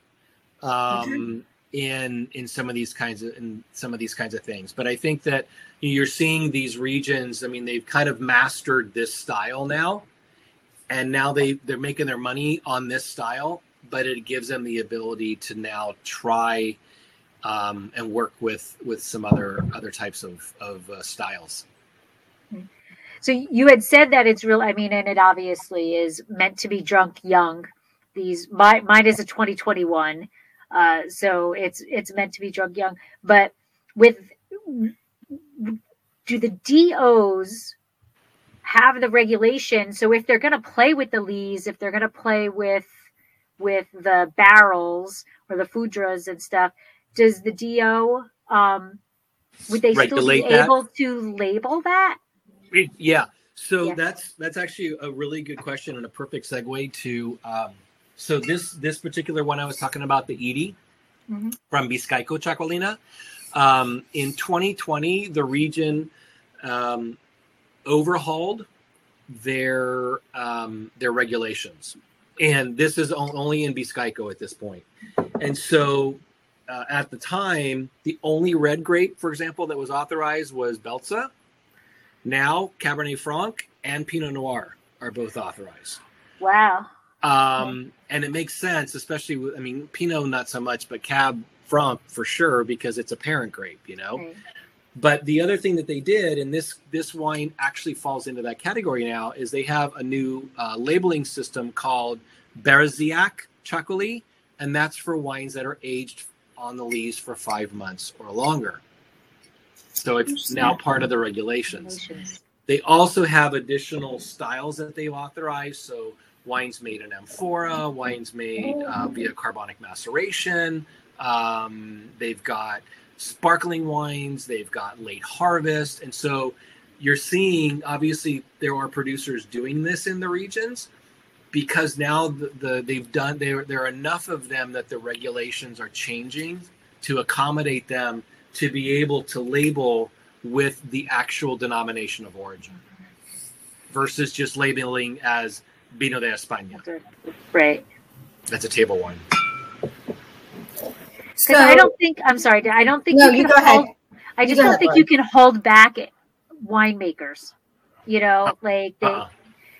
um, in in some of these kinds of in some of these kinds of things. But I think that you're seeing these regions. I mean, they've kind of mastered this style now, and now they they're making their money on this style. But it gives them the ability to now try um, and work with with some other other types of of uh, styles. So you had said that it's real. I mean, and it obviously is meant to be drunk young. These my mine is a 2021, uh, so it's it's meant to be drunk young. But with do the DOs have the regulation? So if they're going to play with the lees, if they're going to play with with the barrels or the foudres and stuff, does the DO um, would they still be Regulate that? able to label that? Yeah. So Yeah. that's that's actually a really good question and a perfect segue to. Um, so this this particular one I was talking about the Edie Mhm. from Bizkaiko Txakolina. Um, in 2020, the region um, overhauled their um, their regulations, and this is only in Bizkaiko at this point. And so, uh, at the time, the only red grape, for example, that was authorized was Beltza. Now, Cabernet Franc and Pinot Noir are both authorized. Wow. Um, and it makes sense, especially with, I mean, Pinot not so much, but Cab Franc for sure because it's a parent grape, you know. Right. But the other thing that they did, and this this wine actually falls into that category now, is they have a new uh, labeling system called Berziac Chacoli, and that's for wines that are aged on the lees for five months or longer. So it's now part of the regulations. They also have additional styles that they've authorized. So wines made in amphora, wines made uh, via carbonic maceration. Um, they've got sparkling wines. They've got late harvest, and so you're seeing obviously there are producers doing this in the regions because now the, the they've done there there are enough of them that the regulations are changing to accommodate them to be able to label with the actual denomination of origin versus just labeling as Vino de España. Right. That's a table wine. So 'Cause I don't think I'm sorry. I don't think no, you you can go ahead. hold. I just don't think Lauren. you can hold back winemakers. You know, uh, like they Uh-uh.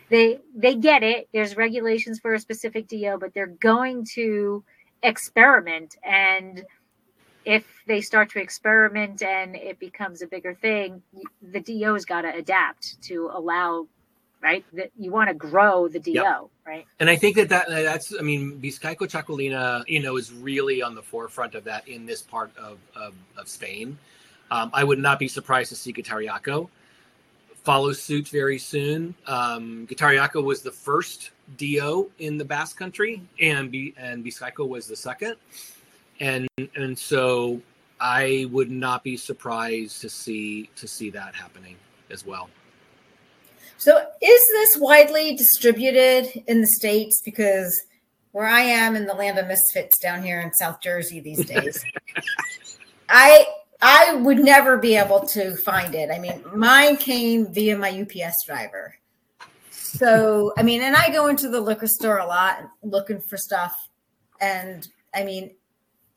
they they get it. There's regulations for a specific DO, but they're going to experiment and if they start to experiment and it becomes a bigger thing, the DO's got to adapt to allow, right? That you want to grow the DO, Yep. right? And I think that, that that's, I mean, Bizkaiko Txakolina, you know, is really on the forefront of that in this part of, of, of Spain. Um, I would not be surprised to see Getariaco follow suit very soon. Um, Getariaco was the first DO in the Basque Country, and B, and Vizcaico was the second. And and so I would not be surprised to see to see that happening as well. So is this widely distributed in the states? Because where I am in the land of misfits down here in South Jersey these days, I I would never be able to find it. I mean, mine came via my UPS driver. So I mean, and I go into the liquor store a lot looking for stuff. And I mean,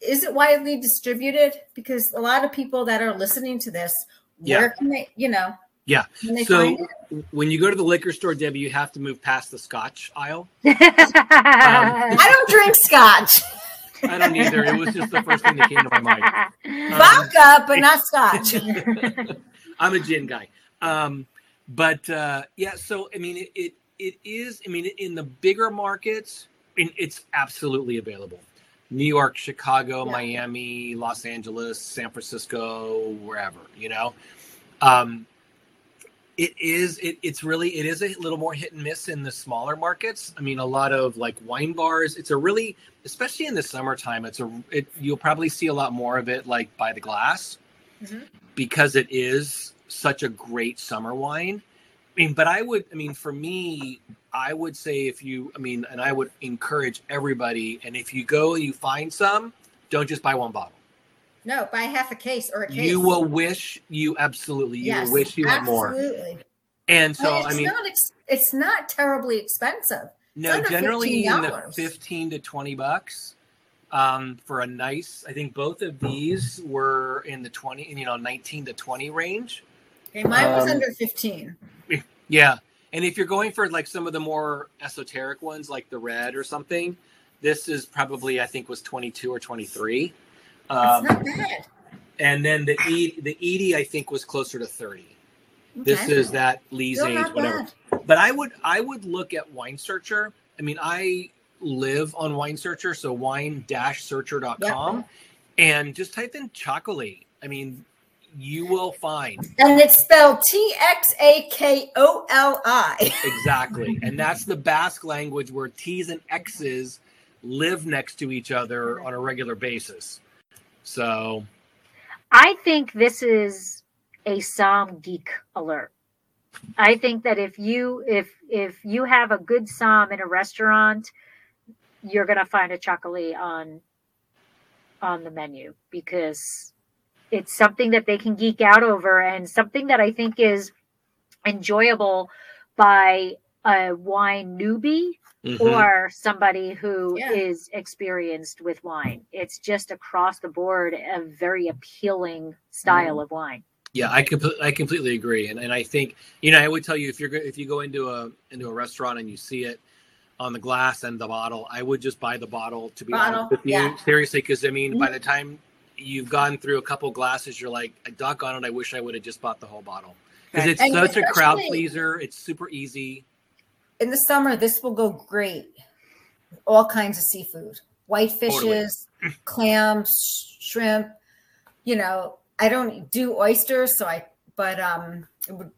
is it widely distributed? Because a lot of people that are listening to this, Yeah. where can they, you know, Yeah. So when you go to the liquor store, Debbie, you have to move past the Scotch aisle. I don't drink scotch. I don't either. It was just the first thing that came to my mind. Vodka, but not scotch. I'm a gin guy. Um, but uh, yeah, so I mean, it, it it is. I mean, in the bigger markets, it's absolutely available. New York, Chicago, Yeah. Miami, Los Angeles, San Francisco, wherever. You know, um, it is. It, it's really. It is a little more hit and miss in the smaller markets. I mean, a lot of like wine bars. It's a really, especially in the summertime. It's a. It you'll probably see a lot more of it like by the glass, Mhm. because it is such a great summer wine. I mean, but I would. I mean, for me, I would say if you. I mean, and I would encourage everybody. And if you go, you find some. Don't just buy one bottle. No, buy half a case or a case. You will wish you absolutely. You Yes, will wish you had more. absolutely. And so, I mean, not ex- it's not terribly expensive. No, generally in the $15. 15 to 20 bucks um, for a nice. I think both of these were in the 20, you know, 19 to 20 range. Okay, mine was Um, under fifteen. Yeah. And if you're going for like some of the more esoteric ones, like the red or something, this is probably, I think, was 22 or 23. That's Um, not bad. and then the e, the Edie, I think, was closer to 30. This is that Lee's Still age, whatever. bad. but I would I would look at Wine Searcher. I mean, I live on Wine Searcher, so wine-searcher.com, and just type in Txakoli. I mean, you will find And it's spelled T X A K O L I. exactly, and that's the Basque language where T's and X's live next to each other on a regular basis. So I think this is a somm geek alert. I think that if you if if you have a good somm in a restaurant, you're gonna find a Txakoli on on the menu because it's something that they can geek out over and something that I think is enjoyable by a wine newbie mhm. or somebody who is Yeah. experienced with wine. It's just across the board a very appealing style of wine. Yeah, I completely, I completely agree, and and I think you know I would tell you if you're go- if you go into a into a restaurant and you see it on the glass and the bottle, I would just buy the bottle to be Bottle, honest with you, yeah. seriously, because I mean by the time you've gone through a couple glasses, you're like, doggone it, I wish I would have just bought the whole bottle because Right. it's And such a crowd pleaser. It's super easy. In the summer, this will go great. All kinds of seafood, white fishes, clams, shrimp. You know, I don't do oysters, so I. But um, it would.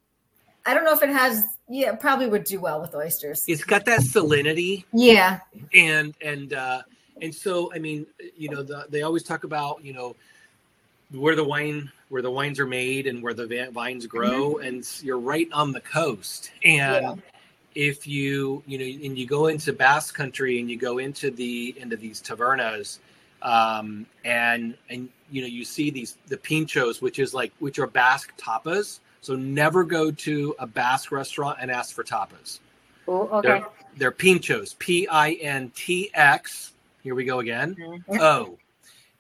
I don't know if it has. Yeah, it probably would do well with oysters. It's got that salinity Yeah, and and uh and so i mean you know the, they always talk about you know where the wine where the wines are made and where the vines grow and you're right on the coast and Yeah. If you you know and you go into basque country and you go into the into these tavernas um and and you know you see these the pinchos which is like which are basque tapas so never go to a basque restaurant and ask for tapas Oh, okay. they're, they're pinchos, P I N T X. Here we go again. Mhm. O.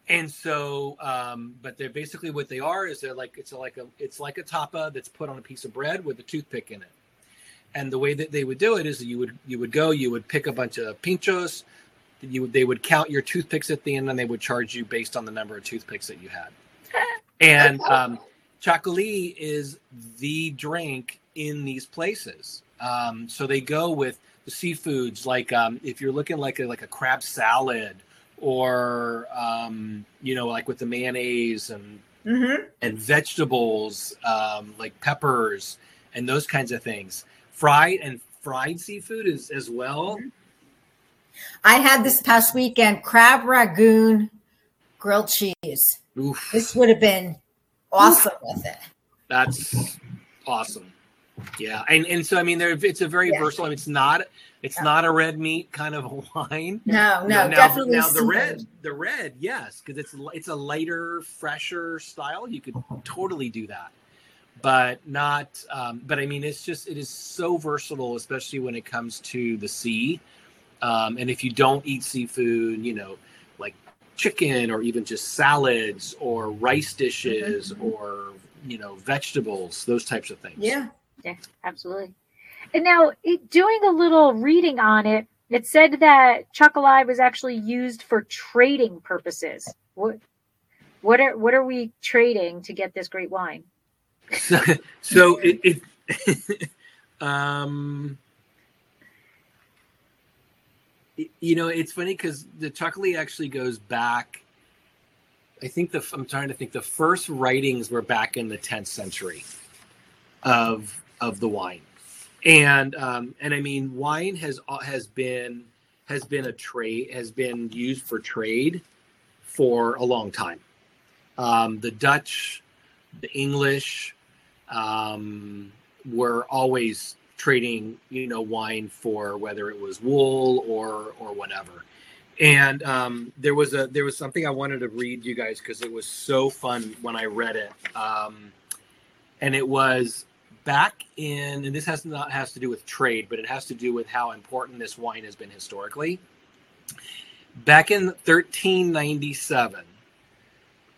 And so, um, but they're basically what they are is they're like it's like a it's like a tapa that's put on a piece of bread with a toothpick in it. And the way that they would do it is that you would you would go you would pick a bunch of pinchos, you would- they would count your toothpicks at the end and they would charge you based on the number of toothpicks that you had. And um, Txakoli is the drink in these places. Um, so they go with the seafoods, like um, if you're looking like a, like a crab salad, or um, you know, like with the mayonnaise and mm-hmm. and vegetables, um, like peppers and those kinds of things. Fried and fried seafood is as well. I had this past weekend crab ragoon grilled cheese. Oof, This would have been awesome with it. that's awesome. Yeah, and and so I mean, there it's a very Yeah. versatile. It's not it's Yeah. not a red meat kind of wine. No, no, now, definitely. Now the seafood. red, the red, yes, because it's it's a lighter, fresher style. You could totally do that, but not. Um, but I mean, it's just it is so versatile, especially when it comes to the sea. Um, and if you don't eat seafood, you know, like chicken or even just salads or rice dishes or you know vegetables, those types of things. Yeah. Yeah, absolutely. And now, it, doing a little reading on it, it said that Txakoli was actually used for trading purposes. What, what are what are we trading to get this great wine? so it, it um Y- You know, it's funny because the Txakoli actually goes back. I think the I'm trying to think. The first writings were back in the 10th century of of the wine, and um, and I mean, wine has has been has been a trade has been used for trade for a long time. Um, the Dutch, the English, um, were always trading, you know, wine for whether it was wool or or whatever. And um, there was a there was something I wanted to read you guys because it was so fun when I read it. Um, and it was back in, and this has not has to do with trade, but it has to do with how important this wine has been historically. Back in 1397,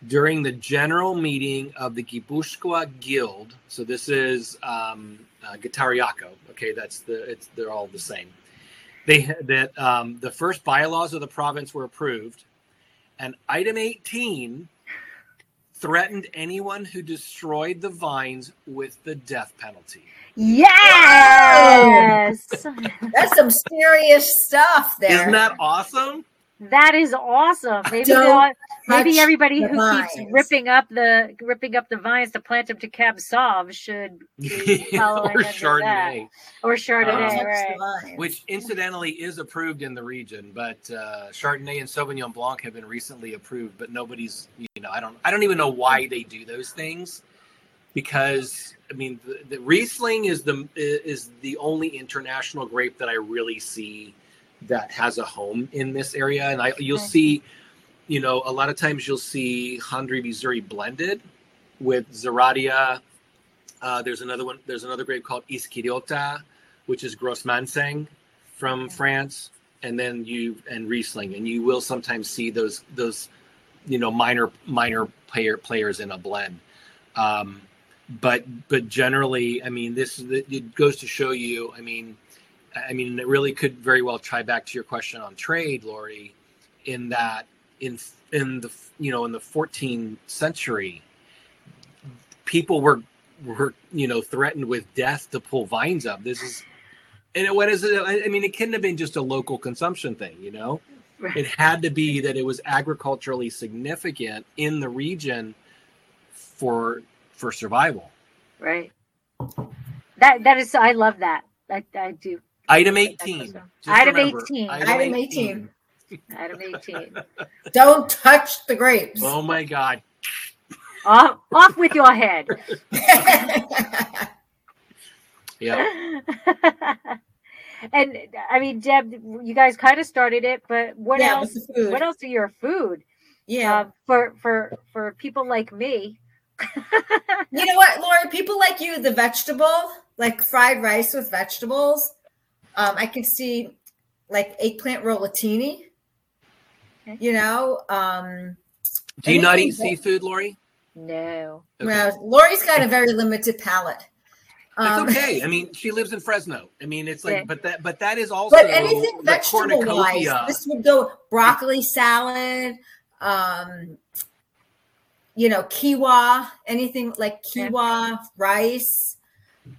during the general meeting of the Gipuzkoa Guild. So this is um, uh, Getariaco. Okay, that's the it's they're all the same. They that um, the first bylaws of the province were approved, and item 18 threatened anyone who destroyed the vines with the death penalty. Yes, That's some serious stuff there. Isn't that awesome? That is awesome. Maybe maybe everybody who vines. keeps ripping up the ripping up the vines to plant them to Cab Sauv should be following or under that. Chardonnay. or Chardonnay, touch the right? which incidentally is approved in the region but uh, chardonnay and sauvignon blanc have been recently approved but nobody's you know i don't i don't even know why they do those things because i mean the, the riesling is the is the only international grape that i really see that has a home in this area and i you'll Okay. see you know a lot of times you'll see Hondarrabi Zuri blended with Zerratia. Uh, there's another one. There's another grape called Izkiriota, which is Gros Manseng from France, and then you and Riesling, and you will sometimes see those those you know minor minor player players in a blend. Um, but but generally, I mean, this it goes to show you. I mean, I mean, it really could very well tie back to your question on trade, Lori, in that in in the you know in the 14th century, people were were you know threatened with death to pull vines up. This is and it, what is it? I I mean, it couldn't have been just a local consumption thing, you know. Right. It had to be that it was agriculturally significant in the region for for survival. Right. That that is. I love that. I, I do. Item That's 18. awesome. Just Item remember, 18. Item 18. Item eighteen. Don't touch the grapes. Oh my God. off, off with your head. Yeah. and I mean, Deb, you guys kind of started it, but what yeah, else? with the food. What else are your food? Yeah. Uh, for for for people like me. You know what, Laura? People like you, the vegetable, like fried rice with vegetables. Um, I can see like eggplant rollatini. Okay. You know, um, Do you not eat Anything seafood, Lori? no. Okay. well, Lori's got a very limited palate. That's Um, okay. I mean, she lives in Fresno. I mean, it's like, Yeah. but that, but that is also But anything vegetable wise, this would go broccoli salad, um, you know, quinoa, anything like Yeah. quinoa, rice,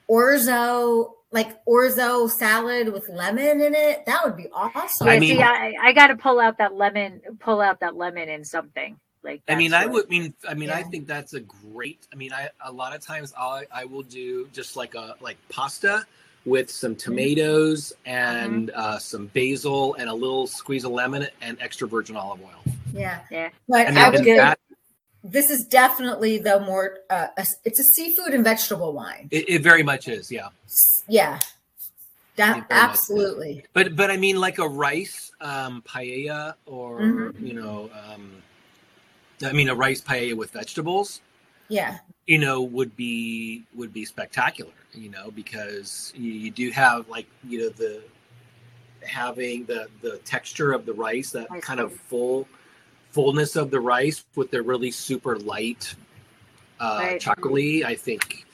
orzo, like orzo salad with lemon in it. That would be awesome. Yeah, I mean- see, I, I got to pull out that lemon, pull out that lemon in something like. I mean, that's I would mean, I mean, I think that's a great. I mean, I a lot of times I I will do just like a like pasta with some Mm-hmm. tomatoes and uh, some basil and a little squeeze of lemon and extra virgin olive oil. yeah. Yeah. But I mean, I and would, that, this is definitely the more, uh, a, it's a seafood and vegetable wine. it, it very much is, yeah. Yeah. That, absolutely. But but I mean, like a rice um, paella or Mhm. you know, um, I mean, a rice paella with vegetables. Yeah. you know would be would be spectacular you know because you, you do have like you know the having the the texture of the rice that Rice kind of full fullness of the rice with the really super light uh Right. Txakoli i think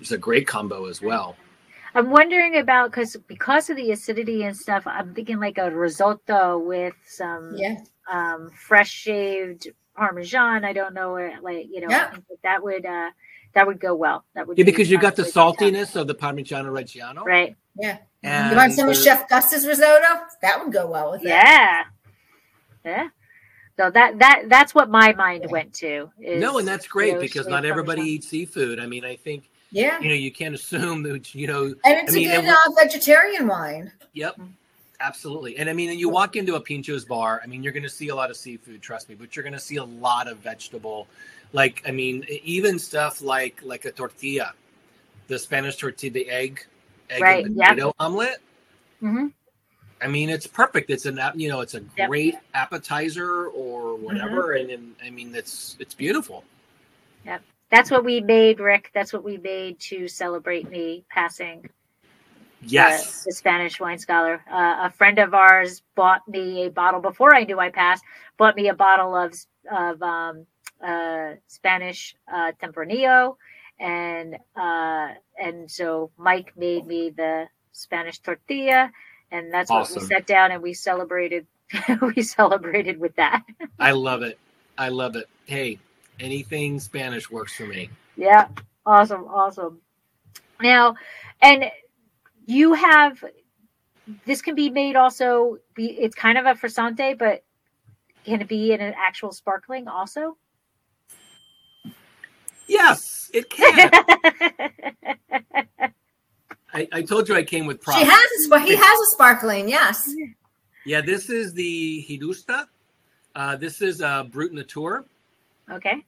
is a great combo as well I'm wondering about because because of the acidity and stuff. I'm thinking like a risotto with some Yeah. um, fresh shaved parmesan. I don't know where, like you know, Yeah. I think that, that would uh, that would go well. That would yeah be because you got the saltiness of the parmigiano reggiano right? Yeah. And You want some of Chef Gus's risotto? That would go well with it. Yeah. Yeah. So that that that's what my mind went to. Is, no, and that's great you know, because not everybody eats seafood. I mean, I think Yeah. you know you can't assume that you know. And it's I mean, a good uh, vegetarian wine. Yep, absolutely. And I mean, you walk into a Pincho's bar. I mean, you're going to see a lot of seafood, trust me, but you're going to see a lot of vegetable. Like, I mean, even stuff like like a tortilla, the Spanish tortilla, the egg, egg Right, and yeah. potato omelet. Mhm. I mean, it's perfect. It's an you know, it's a Yep. great appetizer or whatever, and, and I mean, it's it's beautiful. Yeah. That's what we made, Rick. That's what we made to celebrate me passing Yes. the, the Spanish wine scholar. Uh, a friend of ours bought me a bottle before I knew I passed. Bought me a bottle of of um, uh, Spanish uh, Tempranillo, and uh, and so Mike made me the Spanish tortilla, and that's what we sat down and we celebrated. we celebrated with that. I love it. I love it. Hey, anything Spanish works for me. Yeah, awesome, awesome. Now, and you have this can be made also. Be it's kind of a frisante, but can it be in an actual sparkling also? Yes, it can. I, I told you I came with props. She has a sp- he has a sparkling, yes. Yeah, this is the Hidusta. Uh, this is uh, Brut Natur. okay,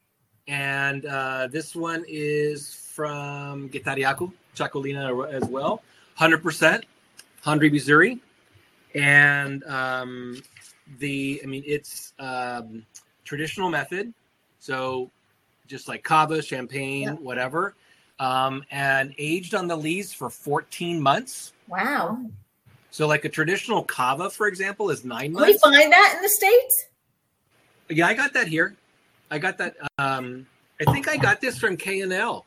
And uh, this one is from Getariaco, Txakolina as well. 100%, Hondarrabi Zuri. And um, the, I mean, it's um, traditional method. So just like cava, champagne, Yeah. whatever. Um, and aged on the lees for 14 months. Wow. So like a traditional cava, for example, is nine Can we find that in the States? Yeah, I got that here. I got that. Um, I think I got this from K and L,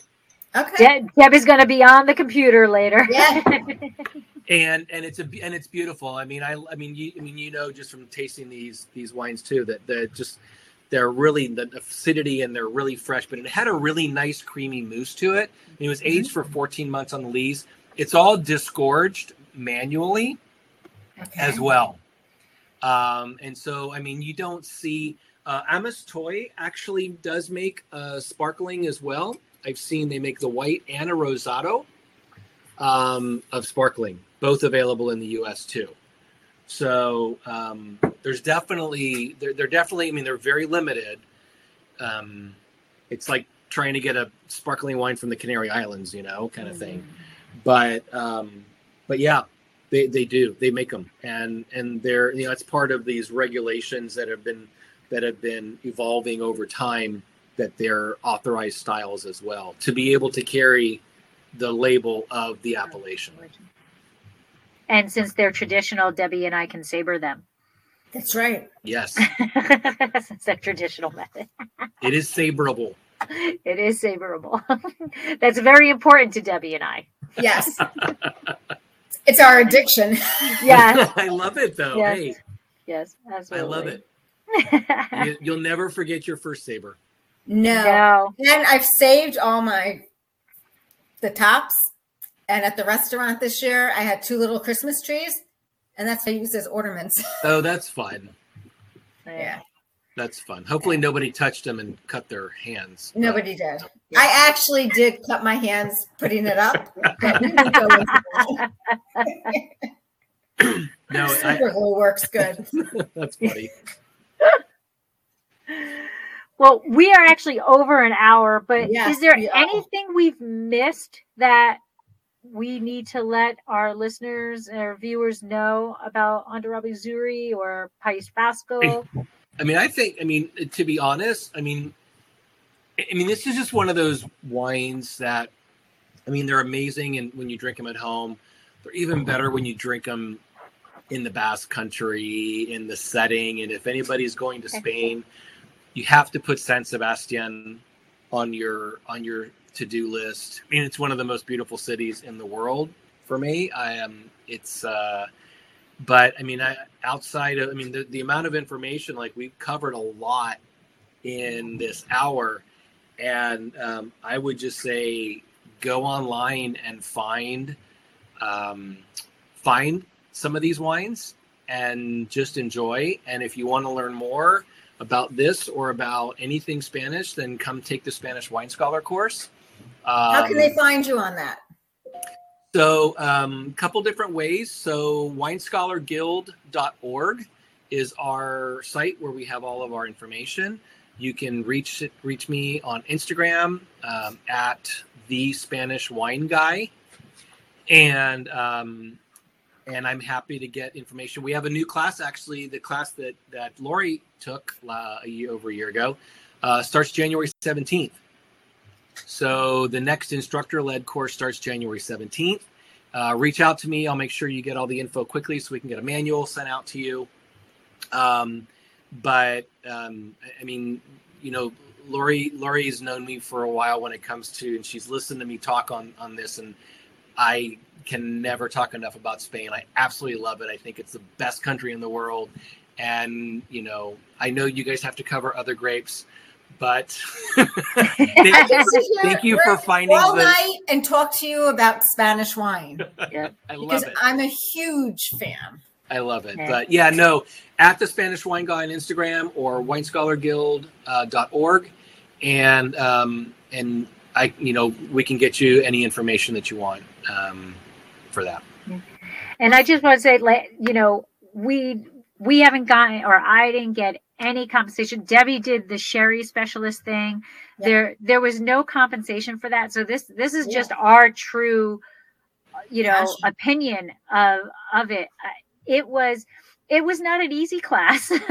Okay. De- Deb is going to be on the computer later. Yeah. and and it's a and it's beautiful. I mean, I I mean, you I mean, you know, just from tasting these these wines too, that that just they're really the acidity and they're really fresh. But it had a really nice creamy mousse to it. It was aged for 14 months on the lees. It's all disgorged manually. Okay. as well. Um, and so, I mean, you don't see uh, Ameztoi actually does make uh, sparkling as well. I've seen they make the white and a rosado um, of sparkling, both available in the U.S. too. So um, there's definitely they're, they're definitely. I mean, they're very limited. Um, it's like trying to get a sparkling wine from the Canary Islands, you know, kind of thing. But um, but yeah, they, they do. They make them, and and they're you know it's part of these regulations that have been that have been evolving over time. That they're authorized styles as well to be able to carry the label of the appellation. And since they're traditional, Debbie and I can saber them. That's right. Yes, since they're traditional method. it is saberable. It is saberable. That's very important to Debbie and I. Yes. it's our addiction. Yeah. I love it though. Yes. Hey, yes, I love it. You, you'll never forget your first saber. No. no. And I've saved all my the tops. And at the restaurant this year, I had two little Christmas trees, and that's what I used as ornaments. Oh, that's fun. yeah. That's fun. Hopefully, nobody touched them and cut their hands. but- Nobody did. I actually did cut my hands putting it up. but we won't go into. No, I, Super glue works good. that's funny. Well, we are actually over an hour, but Yes, is there we are. anything we've missed that we need to let our listeners or viewers know about Hondarrabi Zuri or País Vasco? I mean, I think. I mean, to be honest, I mean, I mean, this is just one of those wines that, I mean, they're amazing, and when you drink them at home, they're even better when you drink them in the Basque Country in the setting. And if anybody's going to Spain, you have to put San Sebastian on your on your to do list. I mean, it's one of the most beautiful cities in the world for me. I am. It's. uh but I mean, I, outside of, I mean, the, the amount of information, like we've covered a lot in this hour. And um, I would just say go online and find, um, find some of these wines and just enjoy. And if you want to learn more about this or about anything Spanish, then come take the Spanish Wine Scholar course. How can Um, they find you on that? so, a um, couple different ways. So, winescholarguild.org is our site where we have all of our information. You can reach reach me on Instagram um, at the Spanish Wine Guy, and um, and I'm happy to get information. We have a new class, actually, the class that that Lori took uh, a year over a year ago uh, starts January 17th. So the next instructor-led course starts January 17th. Uh, reach out to me. I'll make sure you get all the info quickly so we can get a manual sent out to you. Um, but um, I- mean, you know, Lori Lori's known me for a while when it comes to, and she's listened to me talk on on this, and I can never talk enough about Spain. I absolutely love it. I think it's the best country in the world, and you know, I know you guys have to cover other grapes, but thank, can sit thank you for finding all the. night and talk to you about Spanish wine Yeah. I love because it. I'm a huge fan. I love it. Yeah. But yeah, no, at the Spanish Wine Guy on Instagram or winescholarguild.org. Uh, dot org, and um, and I, you know, we can get you any information that you want um, for that. And I just want to say, like, you know, we we haven't gotten, or I didn't get any compensation. Debbie did the sherry specialist thing. Yeah. There there was no compensation for that. So this this is Yeah. just our true, you know, Passion. opinion of of it. Uh, It was it was not an easy class. It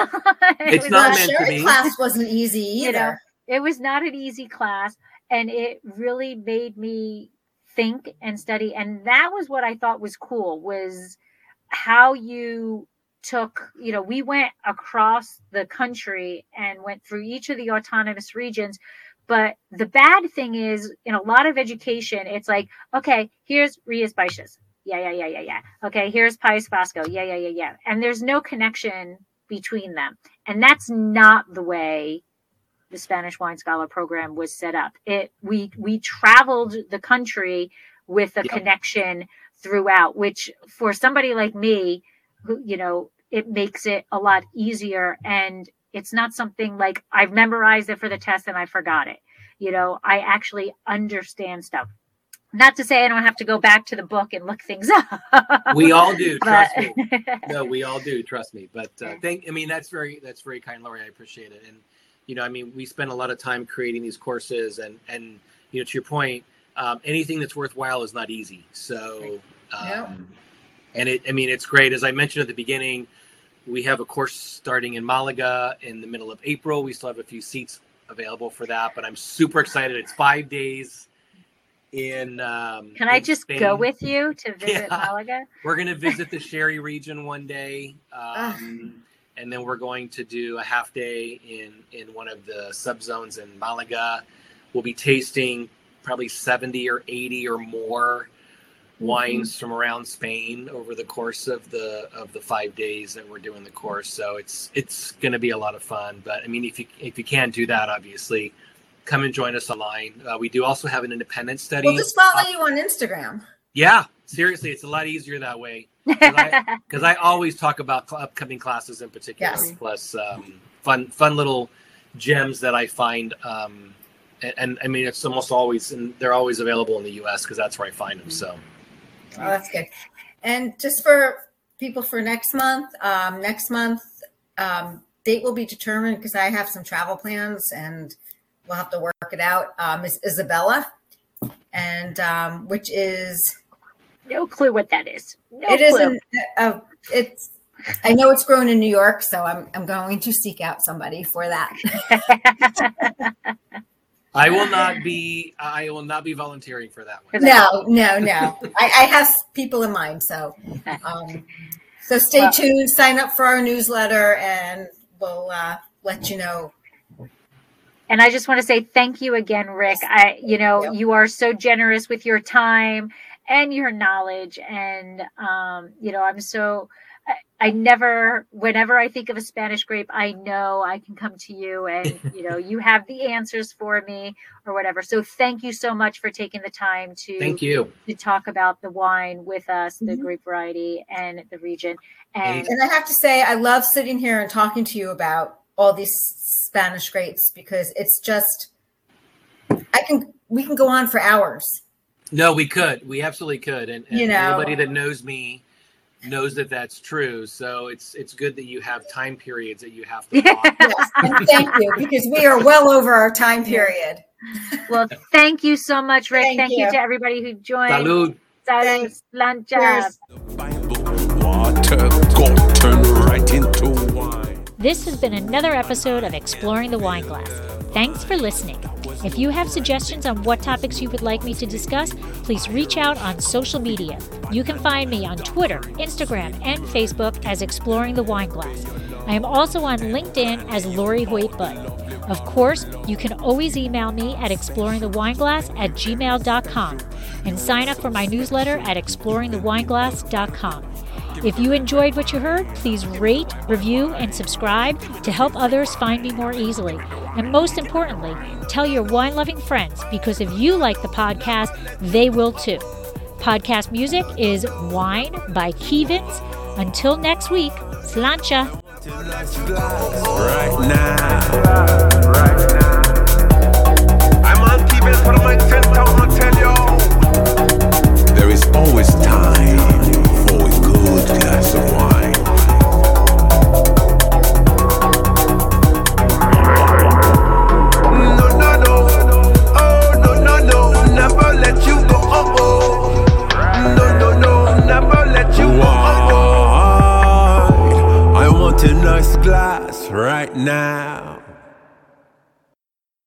It's was not The meant to sherry be. class wasn't easy You either. know, it was not an easy class and it really made me think and study and that was what i thought was cool was how you took you know we went across the country and went through each of the autonomous regions but the bad thing is in a lot of education it's like okay here's rias baixas. Yeah yeah yeah yeah yeah. Okay here's País Vasco yeah yeah yeah yeah. And there's no connection between them. And that's not the way the Spanish Wine Scholar program was set up. It we we traveled the country with a Yep. connection throughout, which for somebody like me, who you know, it makes it a lot easier and it's not something like I've memorized it for the test and I forgot it. You know, I actually understand stuff. Not to say I don't have to go back to the book and look things up. We all do, but trust me. No, we all do, trust me. But uh, thank, I mean, that's very, that's very kind, Lori. I appreciate it. And you know, I mean, we spend a lot of time creating these courses, and and you know, to your point, um, anything that's worthwhile is not easy. So, um, Yeah. And it, I mean, it's great. As I mentioned at the beginning, we have a course starting in Malaga in the middle of April. We still have a few seats available for that, but I'm super excited. It's five days in. Um, Can I in just go with you to visit Yeah. Malaga? We're going to visit the Sherry region one day, um, and then we're going to do a half day in in one of the subzones in Malaga. We'll be tasting probably seventy or eighty or more wines from around Spain over the course of the of the five days that we're doing the course. So it's it's going to be a lot of fun. But I mean, if you if you can't do that, obviously, come and join us online. Uh, we do also have an independent study. We'll just follow you on Instagram. Yeah, seriously, it's a lot easier that way because I always talk about cl- upcoming classes in particular, Yes. plus um, fun fun little gems that I find. Um, and, and I mean, it's almost always, and they're always available in the U.S. because that's where I find them. So Oh, that's good. And just for people for next month, um, next month, um, date will be determined because I have some travel plans and we'll have to work it out. Um, is Isabella, and um, which is no clue what that is. No it clue. Uh, it's. I know it's grown in New York, so I'm I'm going to seek out somebody for that. I will not be I will not be volunteering for that one. No, no, no. I, I have people in mind, so um, so stay Well- tuned. Sign up for our newsletter, and we'll uh, let you know. And I just want to say thank you again, Rick. I, you know, Yep. you are so generous with your time and your knowledge, and um, you know, I'm so. I, I never, whenever I think of a Spanish grape, I know I can come to you and, you know, you have the answers for me or whatever. So thank you so much for taking the time to, Thank you. to talk about the wine with us, the Mhm. grape variety and the region. And And I have to say, I love sitting here and talking to you about all these Spanish grapes because it's just, I can, we can go on for hours. No, we could. We absolutely could. And, and You know. anybody that knows me knows that that's true. So it's it's good that you have time periods that you have to talk. Yes, thank you because we are well over our time period. well, thank you so much, Rick. Thank Thank, you. you. to everybody who joined. Salud. Salud. Thanks. Sláinte. Cheers. Bible water right into wine. This has been another episode of Exploring the Wine Glass. Thanks for listening. If you have suggestions on what topics you would like me to discuss, please reach out on social media. You can find me on Twitter, Instagram, and Facebook as Exploring the Wine Glass. I am also on LinkedIn as Lori Hoyt Budd. Of course, you can always email me at exploringthewineglass at gmail.com and sign up for my newsletter at exploringthewineglass.com. If you enjoyed what you heard, please rate, review, and subscribe to help others find me more easily. And most importantly, tell your wine loving friends because if you like the podcast, they will too. Podcast music is Wine by Kevins. Until next week, sláinte. Right now. right now. I'm on keeping for my 10,000 tell you. There is always time nice glass right now.